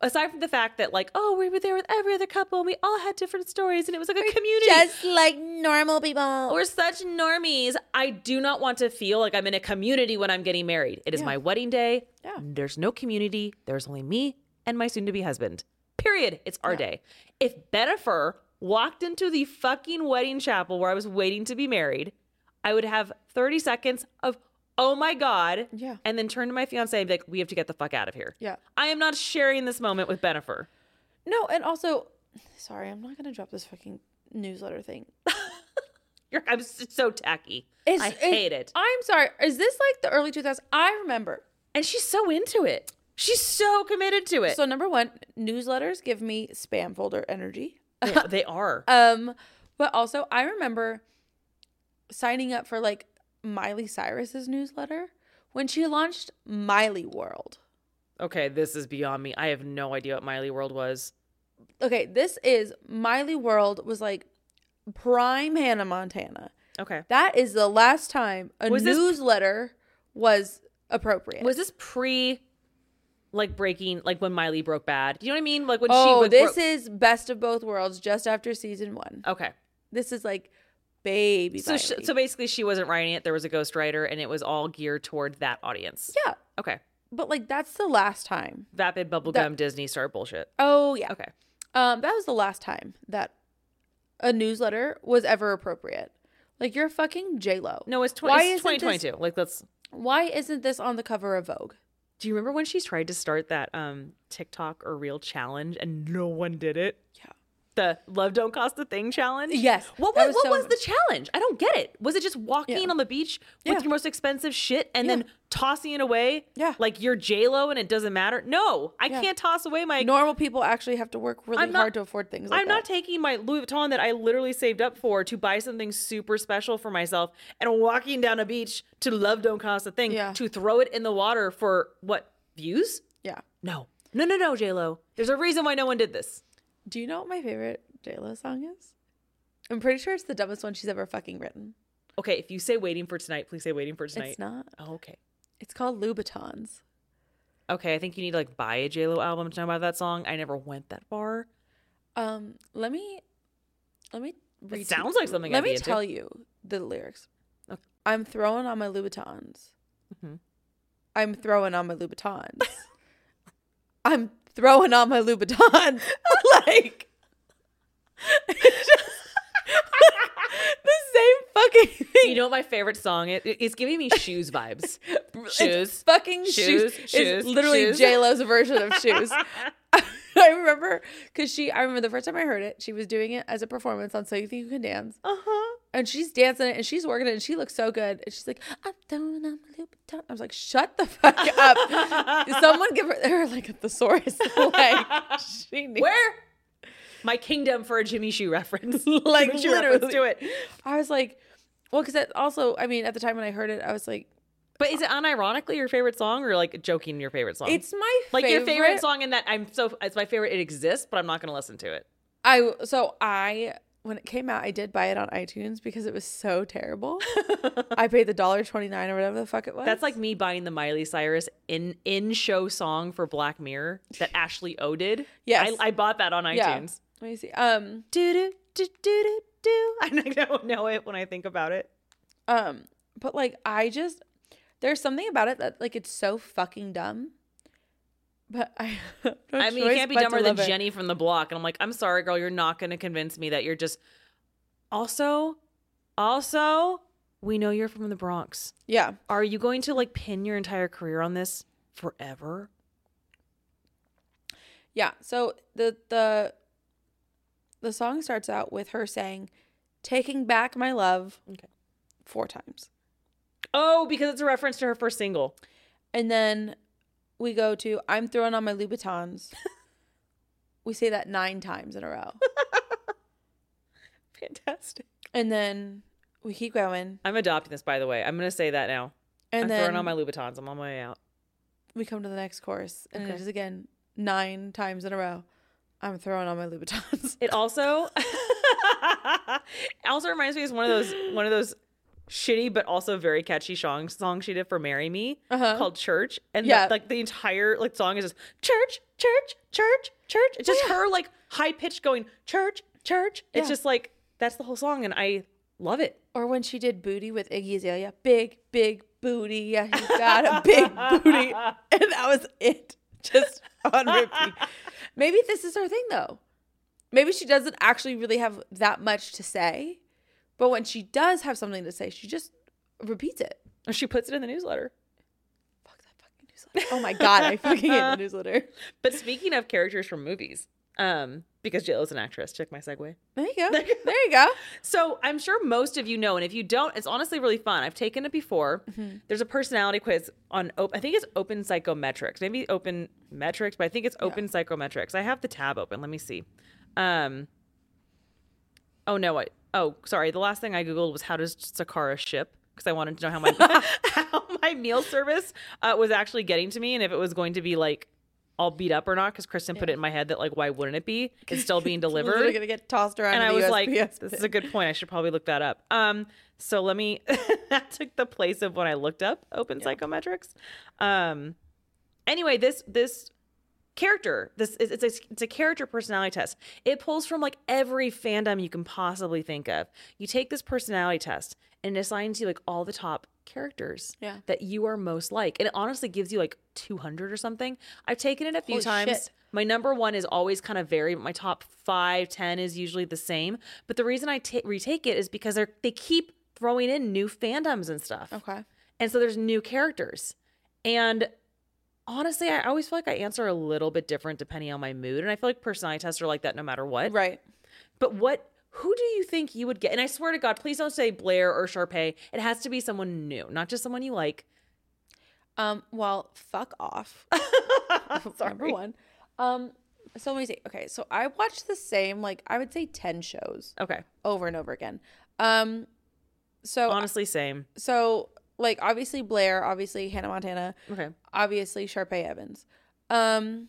Aside from the fact that like oh we were there with every other couple and we all had different stories and it was like a community. Just like normal people. We're such normies. I do not want to feel like I'm in a community when I'm getting married. It is Yeah. my wedding day. Yeah. There's no community. There's only me and my soon to be husband. Period. It's our Yeah. day. If Benifer walked into the fucking wedding chapel where I was waiting to be married, I would have 30 seconds of, oh my God. Yeah. And then turn to my fiance and be like, we have to get the fuck out of here. Yeah. I am not sharing this moment with Benifer. No, and also, sorry, I'm not gonna drop this fucking newsletter thing. You're, I'm so tacky. It's, I hate it. I'm sorry. Is this like the early 2000s? I remember. And she's so into it. She's so committed to it. So number one, newsletters give me spam folder energy. they, they are. Um, but also I remember signing up for like Miley Cyrus's newsletter when she launched Miley World. Okay, this is beyond me. I have no idea what Miley World was. Okay, this is Miley World was like prime Hannah Montana. Okay. That is the last time a Was newsletter was appropriate. Was this pre like breaking like when Miley broke bad? Do you know what I mean? Like when she oh, this bro- is best of both worlds just after season one. Okay. This is like baby. So sh- Miley. so basically she wasn't writing it. There was a ghostwriter and it was all geared toward that audience. yeah, Okay. but like that's the last time. Vapid bubblegum That- Disney star bullshit. Oh yeah. Okay. Um, that was the last time that a newsletter was ever appropriate. Like you're fucking J Lo. No, it's, Why it's isn't this- 2022. Like let's Why isn't this on the cover of Vogue? Do you remember when she tried to start that um TikTok or real challenge and no one did it? Yeah. The love don't cost a thing challenge. Yes, What was, was what so- was the challenge? I don't get it. Was it just walking Yeah. on the beach with Yeah. your most expensive shit and Yeah. then tossing it away? Yeah. Like you're J Lo and it doesn't matter. No, I can't toss away my. Normal people actually have to work really not- hard to afford things like I'm that. not taking my Louis Vuitton that I literally saved up for to buy something super special for myself and walking down a beach to love don't cost a thing to throw it in the water for what views? yeah. No, no, no, no, J Lo. There's a reason why no one did this. Do you know what my favorite JLo song is? I'm pretty sure it's the dumbest one she's ever fucking written. Okay, if you say waiting for tonight, please say waiting for tonight. It's not. Oh, okay. It's called Louboutins. Okay, I think you need to like buy a J Lo album to know about that song. I never went that far. Um, let me, let me. It sounds like something Let I'd me tell you the lyrics. Okay. I'm throwing on my Louboutins. Mhm. I'm throwing on my Louboutins. I'm throwing on my Louboutin. like just the same fucking thing. You know what my favorite song is? It's giving me shoes vibes. It's shoes, fucking shoes, shoes. shoes, it's literally shoes. J Lo's version of shoes. I remember because she. I remember the first time I heard it, she was doing it as a performance on So You Think You Can Dance, Uh huh. And she's dancing it and she's working it and she looks so good. And she's like, "I'm throwing on my Louboutin." I was like, "Shut the fuck up!" Someone give her, her like a thesaurus. like she needs, Where? My kingdom for a Jimmy Choo reference. Like, Jimmy Choo reference to it. I was like, well, because that also, I mean, at the time when I heard it, I was like, But is it unironically your favorite song or like joking your favorite song? it's my like favorite. your favorite song in that I'm so it's my favorite. It exists, but I'm not going to listen to it. I so I when it came out, I did buy it on iTunes because it was so terrible. I paid the dollar twenty nine or whatever the fuck it was. That's like me buying the Miley Cyrus in in show song for Black Mirror that Ashley O did. Yes. I, I bought that on Yeah. iTunes. Let me see. Um, Do do do do do do. I don't know it when I think about it. um, but like I just there's something about it that like it's so fucking dumb. But I, no I mean, you can't be dumber than it. Jenny from the block. And I'm like, I'm sorry, girl, you're not going to convince me that you're just. Also, also, we know you're from the Bronx. Yeah, Are you going to like pin your entire career on this forever? yeah. So the the the song starts out with her saying, "Taking back my love," Okay. four times. Oh, because it's a reference to her first single. And then we go to I'm throwing on my Louboutins. we say that nine times in a row. Fantastic. And then we keep going. I'm adopting this, by the way. I'm going to say that now. And I'm then throwing on my Louboutins. I'm on my way out. we come to the next course, And Okay. it is again nine times in a row. I'm throwing on my Louboutins. It also also reminds me of one of those one of those shitty but also very catchy song song she did for "Marry Me" Uh-huh. called "Church," and Yeah. the, like the entire like song is just church, church, church, church. It's just her like high pitched going church, church. It's Yeah. just like that's the whole song, and I love it. or when she did Booty with Iggy Azalea. Big, big booty. Yeah, he's got a big booty. And that was it. Just on repeat. Maybe this is her thing though. Maybe she doesn't actually really have that much to say. But when she does have something to say, she just repeats it. Or She puts it in the newsletter. Fuck that fucking newsletter. Oh my god, I fucking hate the newsletter. But speaking of characters from movies, um, because J is an actress, check my segue. There you go. There you go. So I'm sure most of you know, and if you don't, it's honestly really fun. I've taken it before. There's a personality quiz on op- I think it's Open Psychometrics, maybe Open Metrics, but I think it's Open Psychometrics. I have the tab open. Let me see. Um. Oh no! I, oh, sorry. The last thing I googled was how does Sakara ship because I wanted to know how my how my meal service uh, was actually getting to me and if it was going to be like all beat up or not. Because Kristen put it in my head that like why wouldn't it be? It's still being delivered Literally gonna get tossed around. and I was like, USPS this is a good point. I should probably look that up. Um, so let me that took the place of when I looked up open psychometrics. Um, anyway, this this character, this is it's a, it's a character personality test. It pulls from like every fandom you can possibly think of. You take this personality test and it assigns you like all the top characters Yeah. that you are most like. And it honestly gives you like 200 or something. I've taken it a few Holy times. shit. My number one is always kind of varied, my top five, 10 is usually the same. But the reason I retake it is because they're, they keep throwing in new fandoms and stuff. Okay. And so there's new characters. And honestly, I always feel like I answer a little bit different depending on my mood. And I feel like personality tests are like that no matter what. Right. But what who do you think you would get? And I swear to God, please don't say Blair or Sharpay. It has to be someone new, not just someone you like. Um, well, fuck off. Sorry. Number one. Um, so let me see. Okay, so I watched the same, like I would say ten shows Okay. over and over again. Um so Honestly, same. so like obviously Blair, obviously Hannah Montana, Okay. obviously Sharpay Evans. Um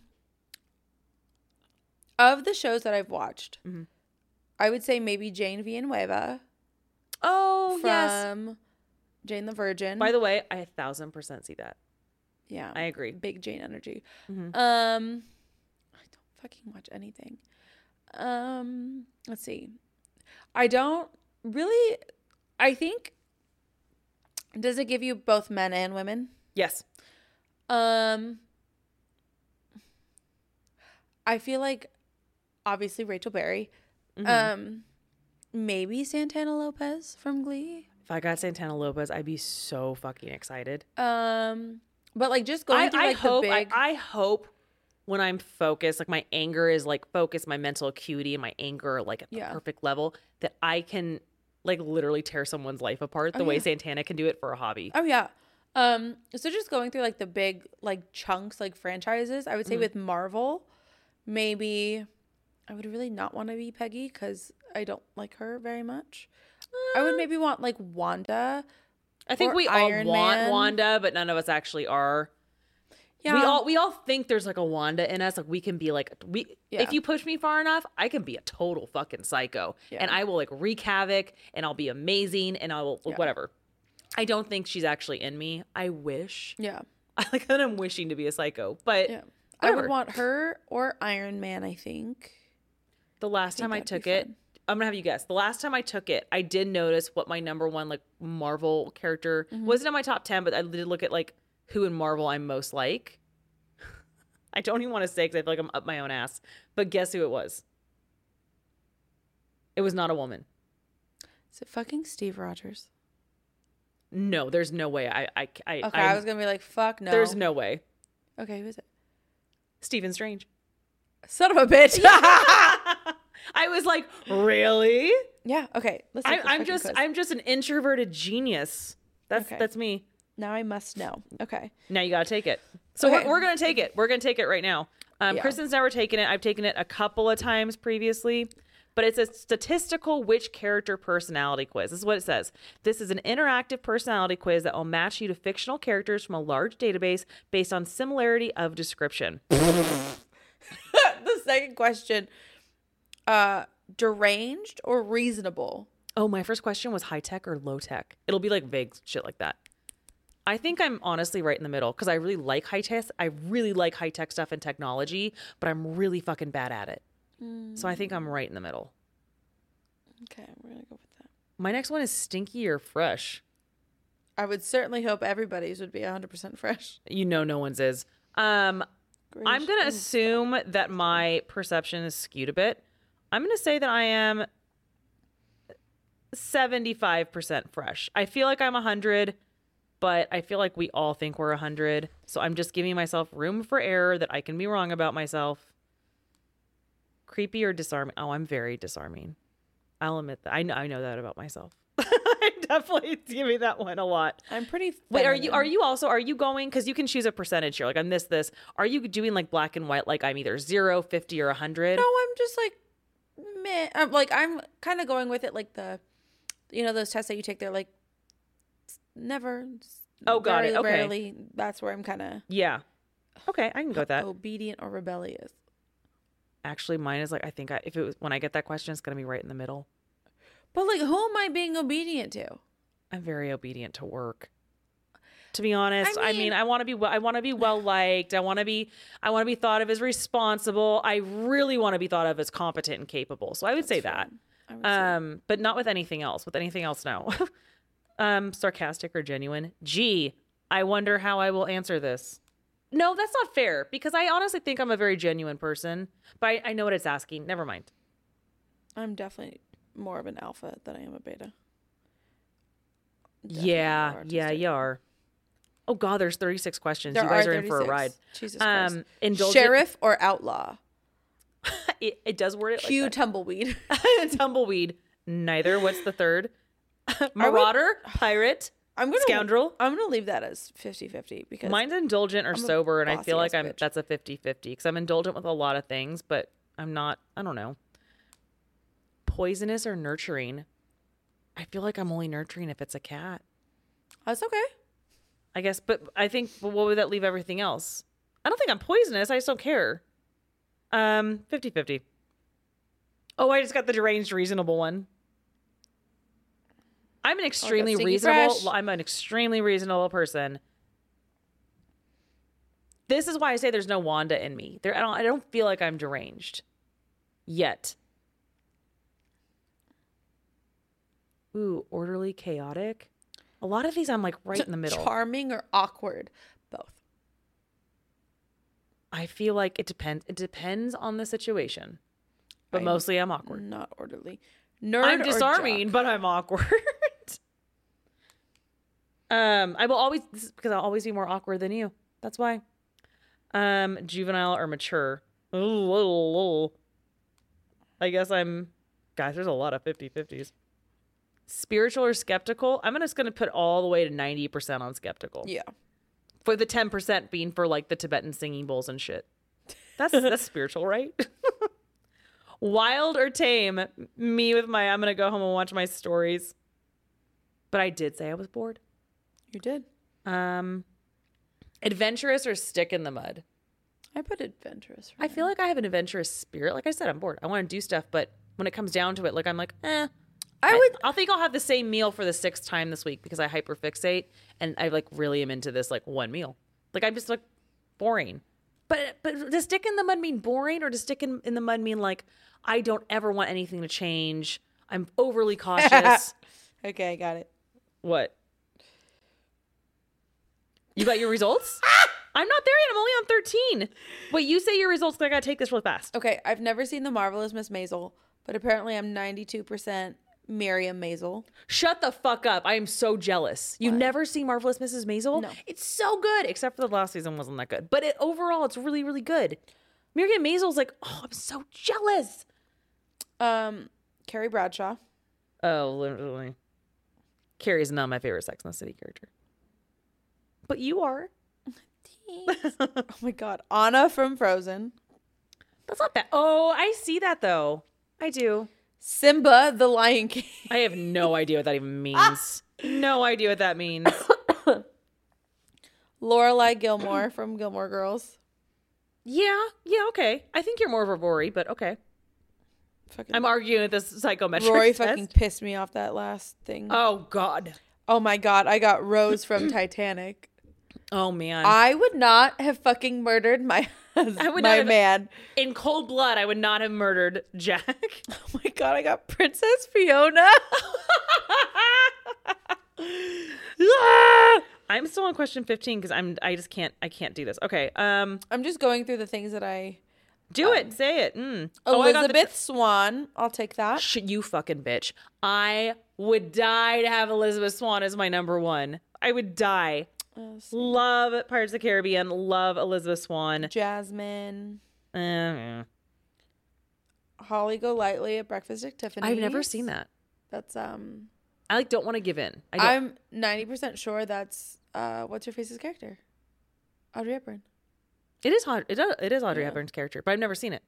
of the shows that I've watched, Mhm. I would say maybe Jane Villanueva Oh, yes. from Jane the Virgin. By the way, I a thousand percent see that. yeah. I agree. big Jane energy. Mhm. Um, I don't fucking watch anything. Um, let's see. I don't really. I think. Does it give you both men and women? Yes. Um, I feel like, obviously Rachel Berry. Mhm. Um, maybe Santana Lopez from Glee. if I got Santana Lopez, I'd be so fucking excited. Um, but like just going I, through I like hope. the big. I, I hope when I'm focused, like my anger is like focused, my mental acuity and my anger are like at the Yeah. perfect level that I can like literally tear someone's life apart the Oh, way yeah. Santana can do it for a hobby. Oh yeah. Um so just going through like the big like chunks like franchises, I would say with Marvel, maybe I would really not want to be Peggy cuz I don't like her very much. I would maybe want like Wanda. I think we Iron all want Man. Wanda, but none of us actually are. Yeah. We all we all think there's like a Wanda in us. Like we can be like we Yeah. if you push me far enough, I can be a total fucking psycho. Yeah. And I will like wreak havoc and I'll be amazing and I will Yeah. whatever. I don't think she's actually in me. I wish. yeah. I like that I'm wishing to be a psycho. But Yeah. I would want her or Iron Man, I think. the last think time I took it. I'm gonna have you guess. The last time I took it, I did notice what my number one like Marvel character Mm-hmm. wasn't in my top ten, but I did look at like who in Marvel I'm most like. I don't even want to say because I feel like I'm up my own ass. But guess who it was? It was not a woman. Is it fucking Steve Rogers? No, there's no way. I I I, Okay, I'm- I was going to be like fuck no. there's no way. Okay, who is it? Stephen Strange. Son of a bitch. I was like, really? yeah, okay. Let's I, I'm just quiz. I'm just an introverted genius. That's Okay. that's me. Now I must know. Okay. Now you got to take it. So Okay. we're, we're going to take it. We're going to take it right now. Um, Yeah. Kristen's never taken it. I've taken it a couple of times previously, but it's a statistical which character personality quiz. This is what it says. This is an interactive personality quiz that will match you to fictional characters from a large database based on similarity of description. the second question uh deranged or reasonable Oh, my first question was high tech or low tech. It'll be like vague shit like that. I think I'm honestly right in the middle because I really like high tech. I really like high tech stuff and technology, but I'm really fucking bad at it. So I think I'm right in the middle. okay we're gonna go with that My next one is stinky or fresh. i would certainly hope everybody's would be 100% fresh You know, no one's is. Um, I'm gonna Gracious. assume that my perception is skewed a bit. I'm gonna say that I am 75% fresh. I feel like I'm 100, but I feel like we all think we're 100. So I'm just giving myself room for error that I can be wrong about myself. Creepy or disarming? Oh, I'm very disarming. I'll admit that. I know I know that about myself. I definitely give me that one a lot. i'm pretty Wait, are you are you also are you going because you can choose a percentage here? Like I missed this. Are you doing like black and white? Like I'm either zero, 50, or 100? no i'm just like meh. I'm like i'm kind of going with it like the you know those tests that you take they're like never Oh, got it. Okay. rarely that's where i'm kind of Yeah. Okay, I can go with that. obedient or rebellious Actually, mine is like I think I, if it was when I get that question, it's gonna be right in the middle. but like who am i being obedient to I'm very obedient to work. To be honest, I mean, mean- I want to be I want to be well liked. I want to be I want to be thought of as responsible. I really want to be thought of as competent and capable. So I would say that. I would say Um, but not with anything else. With anything else, no. um, sarcastic or genuine. Gee, I wonder how I will answer this. No, that's not fair because I honestly think I'm a very genuine person. But I, I know what it's asking. Never mind. I'm definitely more of an alpha than I am a beta. Definitely yeah, yeah, you are. Oh God, there's 36 questions. There you guys are are, in for a ride. Jesus Christ. Um, indulgent. Sheriff or outlaw? It, it does word it Cue like tumbleweed. Tumbleweed. Neither. What's the third? Marauder. Pirate. I'm gonna Scoundrel. I'm gonna leave that as 50-50 because Mine's indulgent or I'm sober, and I feel like I'm bitch. that's a 50-50 because I'm indulgent with a lot of things, but I'm not. I don't know. Poisonous or nurturing? I feel like I'm only nurturing if it's a cat. that's okay. I guess, but I think but what would that leave everything else? I don't think I'm poisonous. I just don't care. Um, 50-50. Oh, I just got the deranged reasonable one. I'm an oh, extremely Stinky reasonable. Fresh. I'm an extremely reasonable person. This is why I say there's no Wanda in me. There, I don't. I don't feel like I'm deranged yet. Ooh, orderly, chaotic. A lot of these I'm like right in the middle. Charming or awkward? Both. I feel like it depends. It depends on the situation, but I'm- mostly I'm awkward. Not orderly. Nerd I'm or disarming, but I'm awkward. um, I will always because I'll always be more awkward than you. That's why. Um, juvenile or mature. Ooh, I guess I'm. Guys, there's a lot of 50-50s. Spiritual or skeptical? I'm just gonna put all the way to 90% on skeptical. Yeah. For the 10% being for like the Tibetan singing bowls and shit. That's that's spiritual, right? Wild or tame? Me with my I'm gonna go home and watch my stories. But I did say I was bored. You did. Um adventurous or stick in the mud? I put adventurous. I feel like I have an adventurous spirit. Like I said, I'm bored. I want to do stuff, but when it comes down to it, like I'm like, eh. I would. I'll think I'll have the same meal for the sixth time this week because I hyperfixate and I like really am into this like one meal. Like I'm just like boring. But but does stick in the mud mean boring or does stick in, in the mud mean like I don't ever want anything to change? I'm overly cautious. Okay, I got it. what? You got your results? I'm not there yet. I'm only on 13. Wait, you say your results I gotta take this real fast. Okay, I've never seen the marvelous Miss Maisel, but apparently I'm 92% Miriam Maisel. Shut the fuck up. I am so jealous. You've never seen Marvelous Mrs. Maisel? No. It's so good, except for the last season wasn't that good. But it, overall, it's really, really good. Miriam Maisel's like, oh, I'm so jealous. Um, Carrie Bradshaw. Oh, literally. Carrie's not my favorite Sex and the City character. But you are. oh my god, Anna from Frozen. That's not bad. Oh, I see that though. I do. Simba the Lion King. I have no idea what that even means. Ah! no idea what that means. Lorelai Gilmore from Gilmore Girls. yeah, yeah, okay. I think you're more of a Rory, but okay. Fucking I'm arguing with this psychometric Rory test. fucking pissed me off that last thing. Oh God. oh my god, I got Rose from Titanic. Oh man. I would not have fucking murdered my husband, I would my not have- man. In cold blood, I would not have murdered Jack. Oh my god, I got Princess Fiona. I'm still on question 15 because I'm I just can't I can't do this. Okay. Um I'm just going through the things that I. do it. Say it. Mm. Oh, I got the- Elizabeth Swann. I'll take that. Sh- you fucking bitch. I would die to have Elizabeth Swann as my number one. I would die. Uh, Love Pirates of the Caribbean. Love Elizabeth Swann. Jasmine. Uh, Holly Golightly at Breakfast at Tiffany's. I've never seen that. That's um. I like don't want to give in. I. I'm ninety percent sure that's uh. What's your face's character? Audrey Hepburn. It is it, is- it is Audrey Yeah. Hepburn's character, but I've never seen it.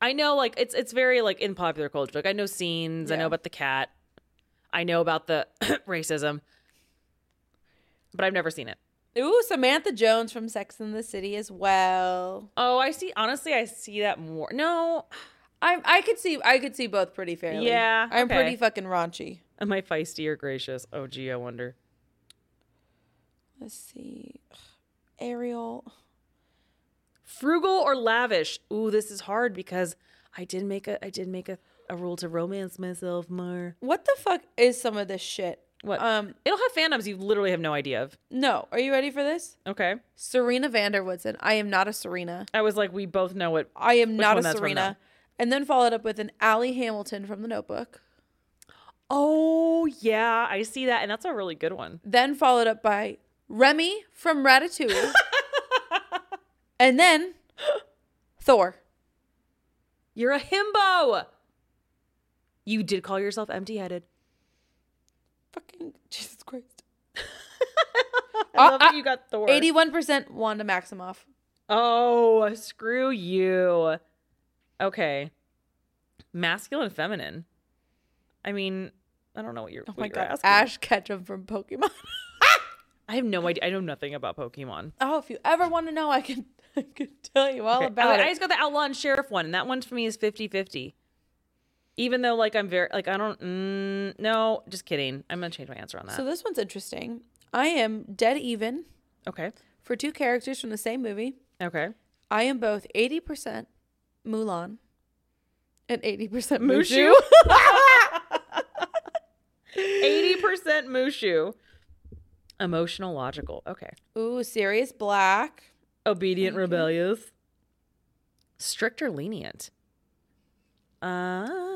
I know like it's it's very like in popular culture. Like I know scenes, I know about the cat. I know about the racism. But I've never seen it. Ooh, Samantha Jones from Sex and the City as well. Oh, I see honestly I see that more. No, I I could see I could see both pretty fairly. Yeah, I'm okay. pretty fucking raunchy. am I feisty or gracious? Oh gee, I wonder. Let's see, Ariel. Frugal or lavish? Ooh, this is hard because I did make a I did make a, a rule to romance myself more. What the fuck is some of this shit? What? Um, It'll have fandoms you literally have no idea of. no. Are you ready for this? Okay. Serena van der Woodsen. I am not a Serena. I was like, we both know what I am Which not one a that's from Serena. And then followed up with an Allie Hamilton from The Notebook. Oh yeah, I see that, and that's a really good one. Then followed up by Remy from Ratatouille, and then Thor. You're a himbo. You did call yourself empty-headed. Fucking Jesus Christ. I love uh, that you got Thor. 81% Wanda Maximoff. Oh, screw you. Okay. Masculine, feminine. I mean, I don't know what you're, Oh what my you're god. asking. Ash Ketchum from Pokemon. I have no idea. I know nothing about Pokemon. oh, if you ever want to know, I can I can tell you all Okay, about I, I just got the outlaw and sheriff one, and that one for me is 50-50. Even though, like, I'm very like I don't. Mm, no, just kidding. I'm gonna change my answer on that. So this one's interesting. I am dead even okay. for two characters from the same movie. Okay. I am both 80% Mulan and 80% Mushu. Mushu. 80% Mushu. Emotional, logical. Okay. Ooh, Sirius Black. Obedient, rebellious. Strict or lenient? Uh,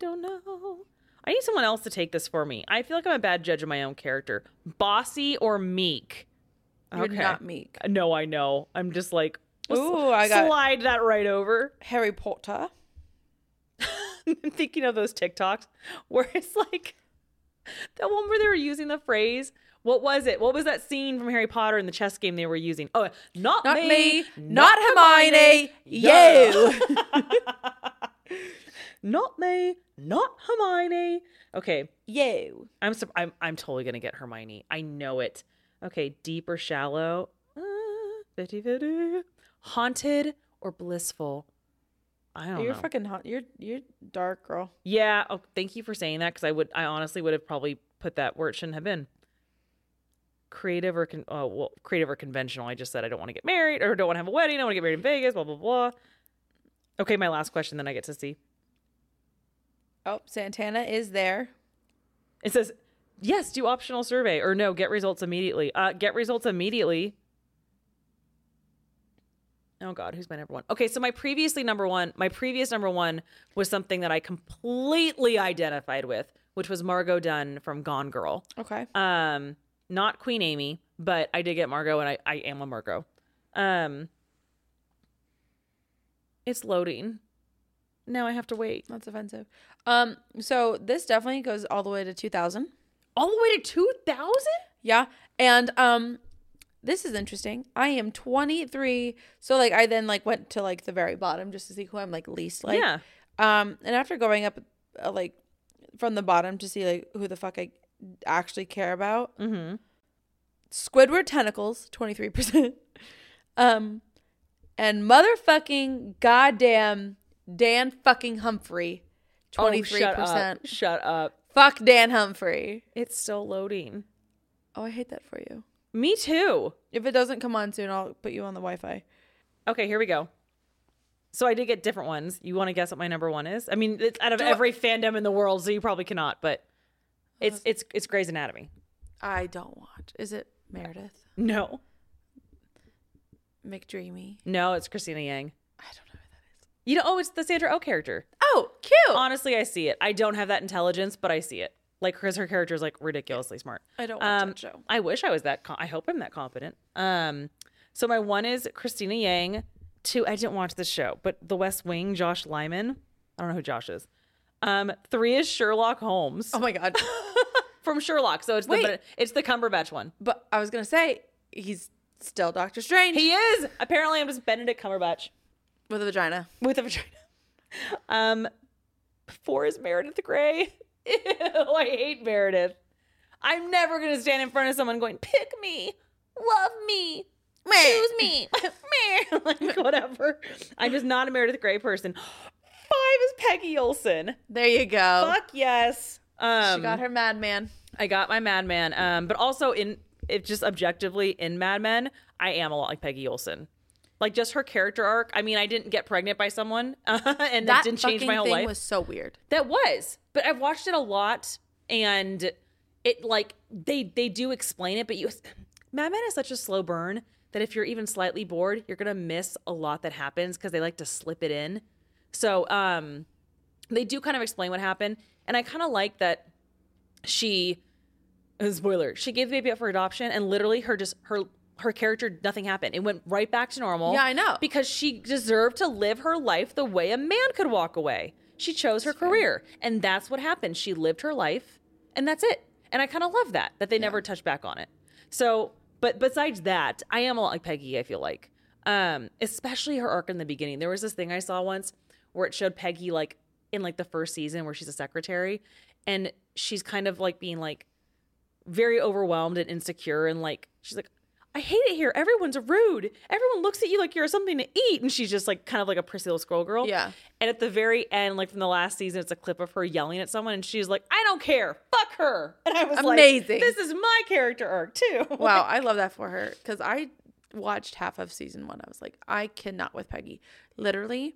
don't know. I need someone else to take this for me. I feel like I'm a bad judge of my own character. Bossy or meek? You're not meek. Uh, no, I know. I'm just like, Ooh, I got slide that right over. Harry Potter. I'm thinking of those TikToks where it's like that one where they were using the phrase. What was it? What was that scene from Harry Potter in the chess game they were using? Oh, not, Not me, me, not Hermione, yeah. you. not me, not Hermione. Okay, you. I'm sup- I'm I'm totally gonna get Hermione. I know it. Okay, deep or shallow? Uh, 50-50. Haunted or blissful? I don't You're know. fucking hot. You're you're dark, girl. Yeah. Oh, thank you for saying that because I would, I honestly would have probably put that where it shouldn't have been. Creative or con- oh well, creative or conventional. I just said I don't want to get married or don't want to have a wedding. I want to get married in Vegas. Blah blah blah. Okay, my last question. Then I get to see. Oh, Santana is there. It says yes. Do optional survey or no. Get results immediately. Uh, get results immediately. Oh God, who's my number one? Okay, so my previously number one, my previous number one was something that I completely identified with, which was Margo Dunne from Gone Girl. Okay. Um, not Queen Amy, but I did get Margo, and I, I am a Margot. Um, it's loading. Now I have to wait That's offensive. Um, so this definitely goes all the way to 2000. all the way to two thousand. Yeah. And um this is interesting. I am 23. So like I then like went to like the very bottom just to see who I'm like least like. yeah, Um and after going up uh, like from the bottom to see like who the fuck I actually care about. mm-hmm. Squidward tentacles, 23%. um and motherfucking goddamn Dan fucking Humphrey, 23%. Oh, shut up! Shut up! Fuck Dan Humphrey. It's still loading. Oh, I hate that for you. Me too. If it doesn't come on soon, I'll put you on the Wi-Fi. Okay, here we go. So I did get different ones. You want to guess what my number one is? I mean, it's out of Do I- every fandom in the world, so you probably cannot. But it's it's it's Grey's Anatomy. I don't watch. Is it Meredith No, McDreamy? no, it's Cristina Yang. I don't know who that is. You know, oh, it's the Sandra Oh character. Oh, cute. Honestly, I see it. I don't have that intelligence, but I see it. Like, because her character is like ridiculously smart. I don't watch Um, that show. I wish I was that. Com- I hope I'm that confident. Um, so my one is Cristina Yang. Two, I didn't watch the show, but The West Wing, Josh Lyman. I don't know who Josh is. Um, three is Sherlock Holmes Oh my god. from Sherlock. So it's Wait. but it's the Cumberbatch one. but I was gonna say he's still Doctor Strange He is apparently I'm just Benedict Cumberbatch with a vagina. with a vagina. Um, four is Meredith Grey. Ew, I hate Meredith. I'm never gonna stand in front of someone going, "Pick me, love me, choose me, me," like whatever. I'm just not a Meredith Grey person. Five is Peggy Olson. There you go. Fuck yes. Um, she got her madman. I got my Madman. Um, but also in it just objectively in Mad Men, I am a lot like Peggy Olson. Like just her character arc. I mean, I didn't get pregnant by someone, and that, That didn't change my whole thing life. was so weird. That was, but I've watched it a lot, and it like they they do explain it, but you Mad Men is such a slow burn that if you're even slightly bored, you're gonna miss a lot that happens because they like to slip it in. So um, they do kind of explain what happened, and I kind of like that she spoiler, she gave the baby up for adoption and literally her just her her character nothing happened. It went right back to normal. Yeah, I know. Because she deserved to live her life the way a man could walk away. She chose her career. And that's what happened. She lived her life and that's it. And I kind of love that that they never touched back on it. So, but besides that, I am a lot like Peggy, I feel like. Um, especially her arc in the beginning. There was this thing I saw once where it showed Peggy like in like the first season where she's a secretary and she's kind of like being like very overwhelmed and insecure and like she's like I hate it here. Everyone's rude. Everyone looks at you like you're something to eat. And she's just like kind of like a prissy little Scroll girl. Yeah. And at the very end, like from the last season, it's a clip of her yelling at someone and she's like, I don't care. Fuck her. And I was Amazing. like, this is my character arc too. Wow, I love that for her because I watched half of season one. I was like, I cannot with Peggy. Literally,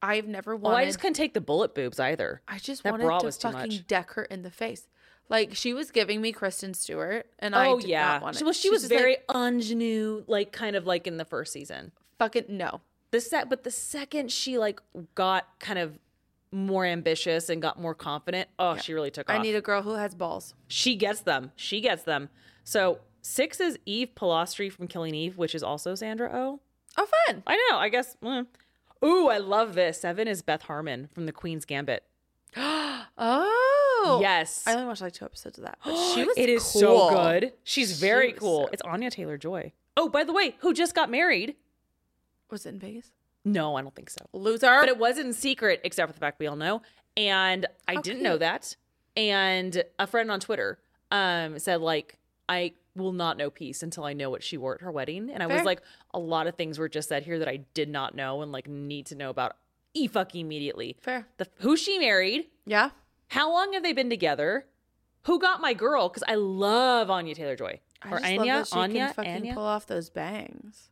I've never oh, well, wanted. I just couldn't take the bullet boobs either. I just that wanted to fucking deck her in the face. Like she was giving me Kristen Stewart, and I oh did yeah. not want it. She, well, she She's was like, very ingenue, like kind of like in the first season. fucking no. the set but the second she like got kind of more ambitious and got more confident oh she really took off I need a girl who has balls. she gets them she gets them so six is eve polastri from killing eve which is also sandra oh Oh, fun. i know i guess eh. ooh i love this seven is beth harmon from the queen's gambit Oh, yes. I only watched like two episodes of that, but she was. it is cool. so good. She's very was cool. so- it's anya taylor joy oh by the way who just got married. Was it in Vegas? no i don't think so. Loser. but it was in secret except for the fact we all know. And i How didn't know that. And a friend on twitter um said like i will not know peace until i know what she wore at her wedding. And i was like a lot of things were just said here that i did not know and like need to know about e fuck immediately Fair. the who she married Yeah. how long have they been together who got my girl because i love anya taylor-joy I or just anya love that she anya can fucking anya pull off those bangs.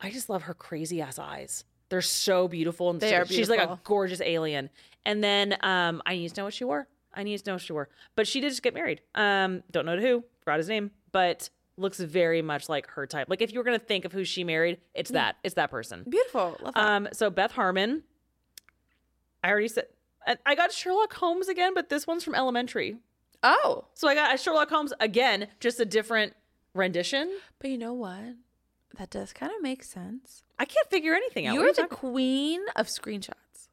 I just love her crazy ass eyes. They're so beautiful and They so- are she's like a gorgeous alien. And then um I need to know what she wore. I need to know what she wore. But she did just get married. Um don't know to who, forgot his name, but looks very much like her type. Like if you were gonna think of who she married, it's that. It's that person. Beautiful. Love that. Um so Beth Harmon. I already said I got Sherlock Holmes again, but this one's from elementary. oh, So I got Sherlock Holmes again, just a different rendition. but you know what? That does kind of make sense. I can't figure anything out. You're are the queen of screenshots.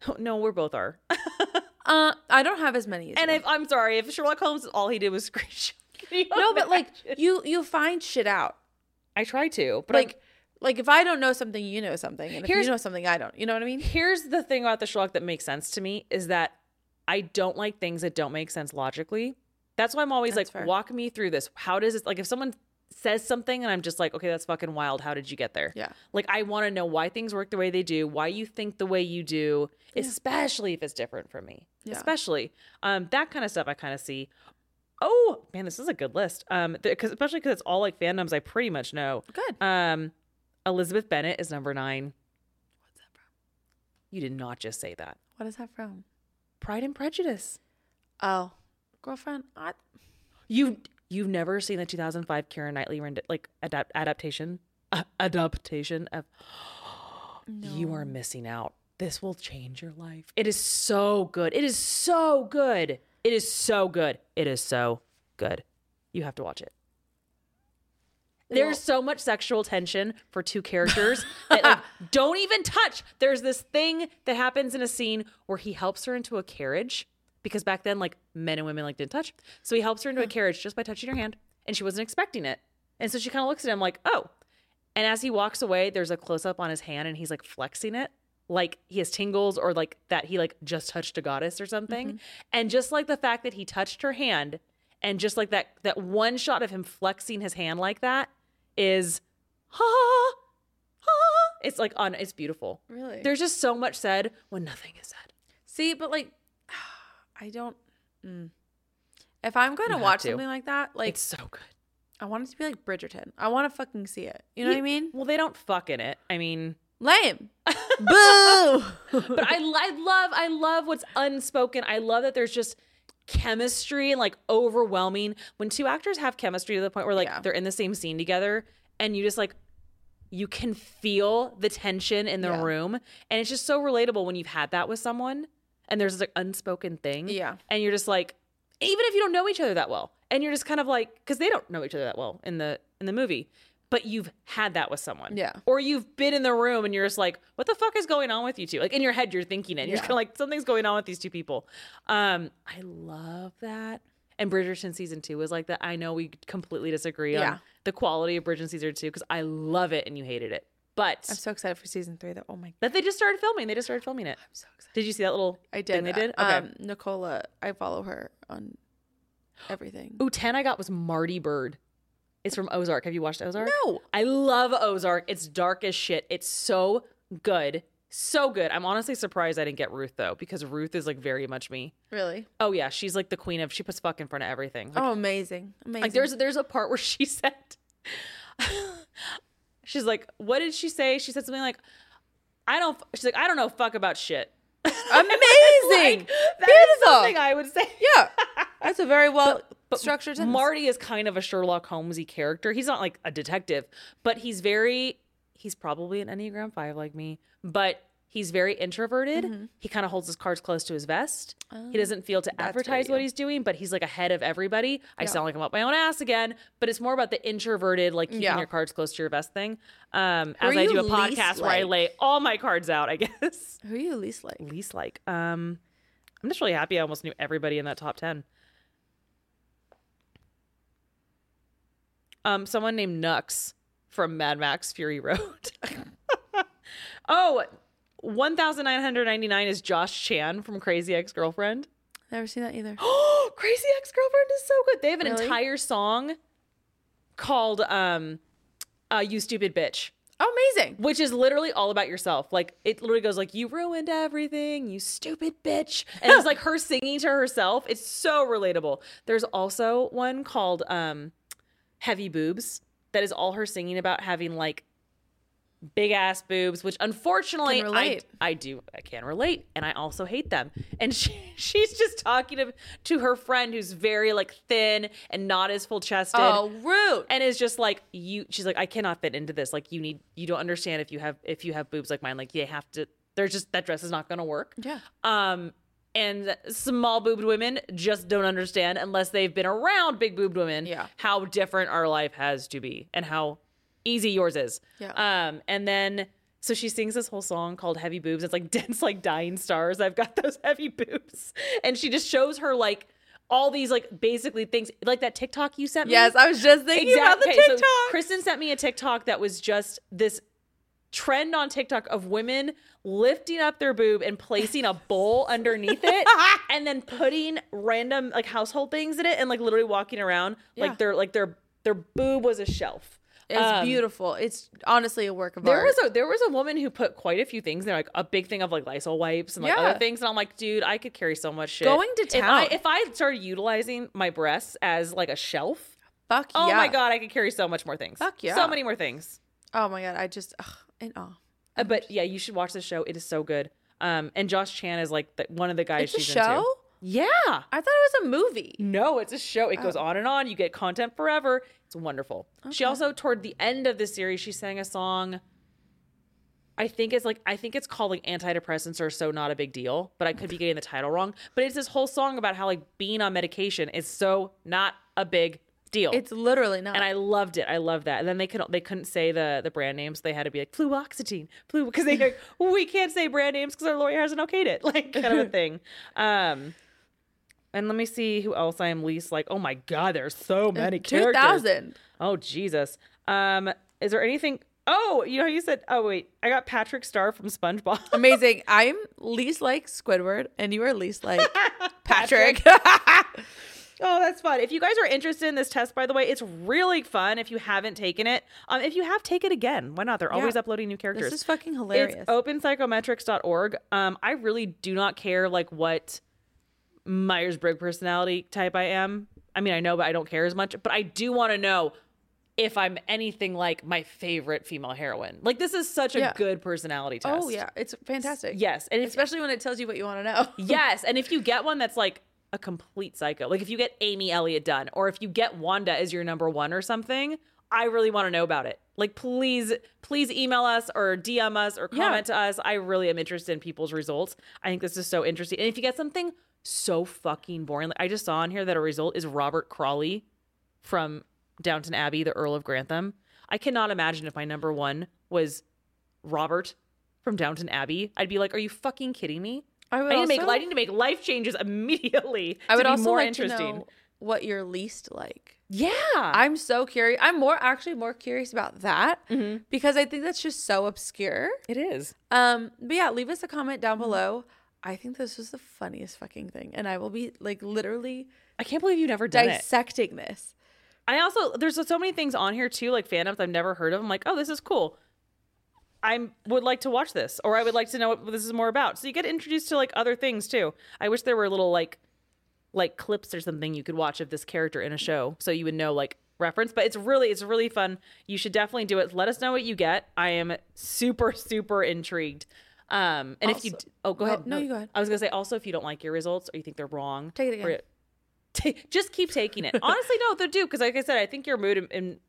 talking- No, we're both are. Uh, I don't have as many as And if I'm sorry, if Sherlock Holmes all he did was screenshot. You no, but like you you find shit out. I try to, but like like if I don't know something, you know something, and if Here's- you know something, I don't. You know what I mean? here's the thing about the Sherlock that makes sense to me is that I don't like things that don't make sense logically. That's why I'm always That's like, fair. walk me through this. How does this like if someone says something and I'm just like, okay, that's fucking wild. How did you get there? Yeah. Like I want to know why things work the way they do, why you think the way you do, especially if it's different from me. Yeah. Especially um that kind of stuff I kind of see. Oh man, this is a good list. Um, because especially because it's all like fandoms I pretty much know. Good. Um, Elizabeth Bennet is number nine. What's that from? You did not just say that. What is that from? Pride and Prejudice. Oh, girlfriend. I, You you've never seen the 2005 Keira Knightley like adapt adaptation uh, adaptation of. No. You are missing out. This will change your life. It is so good. It is so good. It is so good. It is so good. You have to watch it. There's so much sexual tension for two characters that like, don't even touch. There's this thing that happens in a scene where he helps her into a carriage because back then, like men and women like didn't touch. So he helps her into a carriage just by touching her hand, and she wasn't expecting it. And so she kind of looks at him like, "Oh." And as he walks away, there's a close up on his hand, and he's like flexing it, like he has tingles or like that he like just touched a goddess or something. Mm-hmm. And just like the fact that he touched her hand, and just like that that one shot of him flexing his hand like that is, ha, ha. It's like on. It's beautiful. really. There's just so much said when nothing is said. See, but like, I don't. Mm. If I'm going to watch to. something like that, like It's so good. I want it to be like Bridgerton. I want to fucking see it. You know what I mean? Well, they don't fuck in it. I mean, Lame. Boo. but I, I love I love what's unspoken. I love that there's just chemistry and like overwhelming when two actors have chemistry to the point where like Yeah. they're in the same scene together and you just like you can feel the tension in the Yeah. room and it's just so relatable when you've had that with someone and there's this like unspoken thing Yeah. and you're just like even if you don't know each other that well and you're just kind of like because they don't know each other that well in the in the movie but you've had that with someone Yeah. or you've been in the room and you're just like what the fuck is going on with you two like in your head you're thinking it you're kind of like something's going on with these two people um i love that and bridgerton season two was like that i know we completely disagree Yeah. on the quality of bridgerton season two because i love it and you hated it but I'm so excited for season three. That Oh my, god, that they just started filming they just started filming it I'm so excited. did you see that little I thing did. they did uh, Um, Nicola, I follow her on everything. Ooh, 10 I got was Marty Byrde. It's from Ozark. Have you watched Ozark? No. I love Ozark. It's dark as shit. It's so good. So good. I'm honestly surprised I didn't get Ruth though, because Ruth is like very much me. Really? Oh yeah, she's like the queen of she puts fuck in front of everything. Like, oh, amazing. Amazing. like there's there's a part where she said She's like, what did she say? She said something like, I don't she's like, I don't know fuck about shit. amazing. Like, that is Beautiful. something I would say. yeah. That's a very well sentence. Marty is kind of a Sherlock Holmesy character. He's not like a detective, but he's very he's probably an Enneagram 5 like me, but he's very introverted. He kind of holds his cards close to his vest. he doesn't feel to Mm-hmm. Oh, advertise what he's doing, but he's like ahead of everybody. I sound like I'm up my own ass again, but it's more about the introverted like keeping Yeah. your cards close to your vest thing. Um Who as I do a podcast where I lay all my cards out, I guess. Who are you least like? Least like um I'm just really happy I almost knew everybody in that top 10. Um, someone named Nux from Mad Max Fury Road. oh, 1999 is Josh Chan from Crazy Ex Girlfriend. Never seen that either. Oh, Crazy Ex Girlfriend is so good. They have an Really? entire song called um, uh, "You Stupid Bitch." Oh, amazing. which is literally all about yourself. Like it literally goes like, "You ruined everything, you stupid bitch," and it's like her singing to herself. It's so relatable. There's also one called um, "Heavy Boobs" that is all her singing about having like big ass boobs, which unfortunately I. I do I can relate, and I also hate them. And she she's just talking to to her friend who's very like thin and not as full chested Oh, rude. and is just like you she's like i cannot fit into this like you need you don't understand if you have if you have boobs like mine like you have to they're just that dress is not gonna work Yeah. um and small boobed women just don't understand unless they've been around big boobed women Yeah. how different our life has to be and how easy yours is Yeah. um and then so she sings this whole song called heavy boobs it's like dense like dying stars i've got those heavy boobs and she just shows her like all these like basically things like that tiktok you sent me Yes, I was just thinking about the Okay, so TikTok. Kristen sent me a TikTok that was just this trend on TikTok of women lifting up their boob and placing a bowl underneath it and then putting random like household things in it and like literally walking around Yeah. like their like their their boob was a shelf. it's Um, beautiful. It's honestly a work of There art. There was a there was a woman who put quite a few things there, like a big thing of like Lysol wipes and like Yeah. other things, and I'm like, dude, I could carry so much shit. Going to If I, town. if I started utilizing my breasts as like a shelf, Fuck oh yeah. my god, I could carry so much more things. Fuck yeah. so many more things. Oh my god. I just ugh, in awe. Uh, but yeah, you should watch the show. It is so good. Um, and Josh Chan is like the, one of the guys It's a show. into. Yeah. I thought it was a movie. No, it's a show. It Oh. goes on and on. You get content forever. It's wonderful. She also, toward the end of the series, she sang a song. I think it's like I think it's called like antidepressants are so not a big deal, but I could be getting the title wrong. But it's this whole song about how like being on medication is so not a big deal. It's literally not. and I loved it. I love that. And then they couldn't they couldn't say the the brand names. They had to be like fluoxetine, flu because they like we can't say brand names because our lawyer hasn't okayed it, like kind of a thing. Um, and let me see who else I am least like. Oh my god, there's so many Two characters. thousand. Oh Jesus. Um, is there anything? Oh, you know how you said. Oh wait, I got Patrick Star from SpongeBob. Amazing. I'm least like Squidward, and you are least like Patrick. Oh, that's fun. If you guys are interested in this test, by the way, it's really fun if you haven't taken it. Um, if you have, take it again. Why not? They're always Yeah. uploading new characters. this is fucking hilarious. It's openpsychometrics.org. Um, I really do not care like what Myers Briggs personality type I am. I mean, I know, but I don't care as much. But I do want to know if I'm anything like my favorite female heroine. Like this is such a Yeah. good personality test. oh yeah, it's fantastic. Yes, and if especially when it tells you what you want to know. yes, and if you get one that's like a complete psycho, like if you get Amy Elliott Dunne, or if you get Wanda as your number one or something, I really want to know about it. Like, please, please email us or DM us or Yeah. comment to us. I really am interested in people's results. I think this is so interesting. And if you get something so fucking boring. Like, I just saw on here that a result is Robert Crawley from Downton Abbey, the Earl of Grantham. I cannot imagine if my number one was Robert from Downton Abbey. I'd be like, "Are you fucking kidding me?" I would I need to make also- I need to make life changes immediately. I would also more like interesting. to know what you're least like. Yeah, I'm so curious. I'm more actually more curious about that Mm-hmm. because I think that's just so obscure. it is. Um, but yeah, leave us a comment Mm-hmm. down below. I think this was the funniest fucking thing, and I will be like literally I can't believe you've never done it. dissecting this. I also there's so many things on here too, like fandoms I've never heard of. I'm like, oh, this is cool. I would like to watch this, or I would like to know what this is more about. So you get introduced to like other things too. I wish there were little like like clips or something you could watch of this character in a show, so you would know like reference. But it's really it's really fun. You should definitely do it. Let us know what you get. I am super super intrigued. Um, and if you oh go No, ahead no, you go ahead. I was gonna say also if you don't like your results or you think they're wrong, Take it or again. ta- just keep taking it. Honestly, no, they do because, like I said, I think your mood and, in-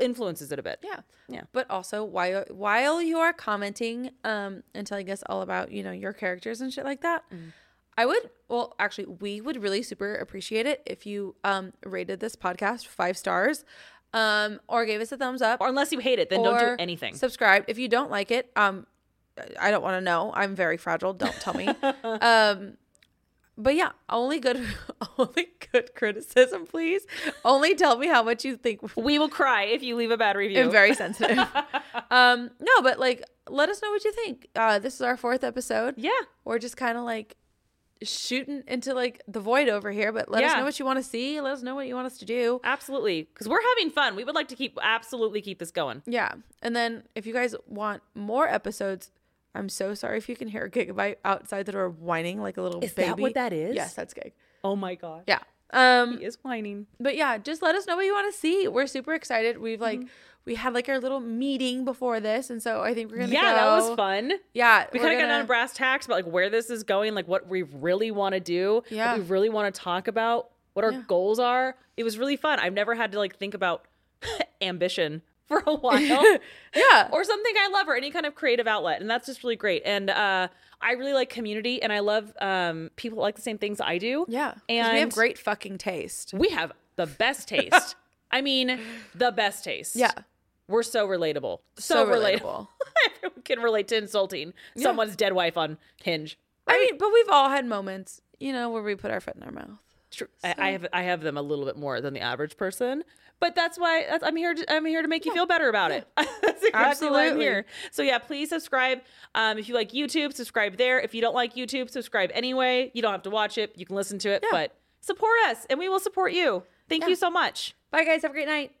influences it a bit. Yeah. Yeah. But also while while you are commenting um and telling us all about, you know, your characters and shit like that, Mm. I would well actually we would really super appreciate it if you um rated this podcast 5 stars um or gave us a thumbs up Or unless you hate it, then don't do anything. Subscribe. If you don't like it, um I don't want to know. I'm very fragile. Don't tell me. um but yeah, only good only good criticism, please. Only tell me how much you think we will cry if you leave a bad review. I'm very sensitive. um, no, but like, let us know what you think. Uh, this is our fourth episode. yeah, We're just kind of like shooting into like the void over here, but let us know what you want to see. Let us know what you want us to do. absolutely. Because we're having fun. We would like to keep absolutely keep this going. Yeah. And then if you guys want more episodes, I'm so sorry if you can hear a gigabyte outside the door whining like a little Is baby. that what that is? Yes, that's gig. Oh my god. Yeah. Um, He is whining. but yeah, just let us know what you want to see. We're super excited. We've like we had like our little meeting before this, and so I think we're gonna Mm-hmm. Yeah, that was fun. Yeah, We kind of got to brass tacks about like where this is going, like what we really want to do, Yeah. what we really want to talk about, what our Yeah. goals are. It was really fun. I've never had to like think about ambition for a while. yeah. or something I love or any kind of creative outlet. And that's just really great. And uh, I really like community and I love um, people that like the same things I do. Yeah. And we have great fucking taste. We have the best taste. I mean, the best taste. Yeah. We're so relatable. So, So relatable. relatable. Everyone can relate to insulting someone's dead wife on Hinge. I mean, but we've all had moments, you know, where we put our foot in our mouth. True. I, I have I have them a little bit more than the average person, but that's why that's, I'm here. To, I'm here to make you feel better about it. that's exactly why I'm Absolutely. here. So yeah, please subscribe. Um, if you like YouTube, subscribe there. If you don't like YouTube, subscribe anyway. You don't have to watch it. You can listen to it, Yeah. but support us, and we will support you. Thank Yeah. you so much. Bye, guys. Have a great night.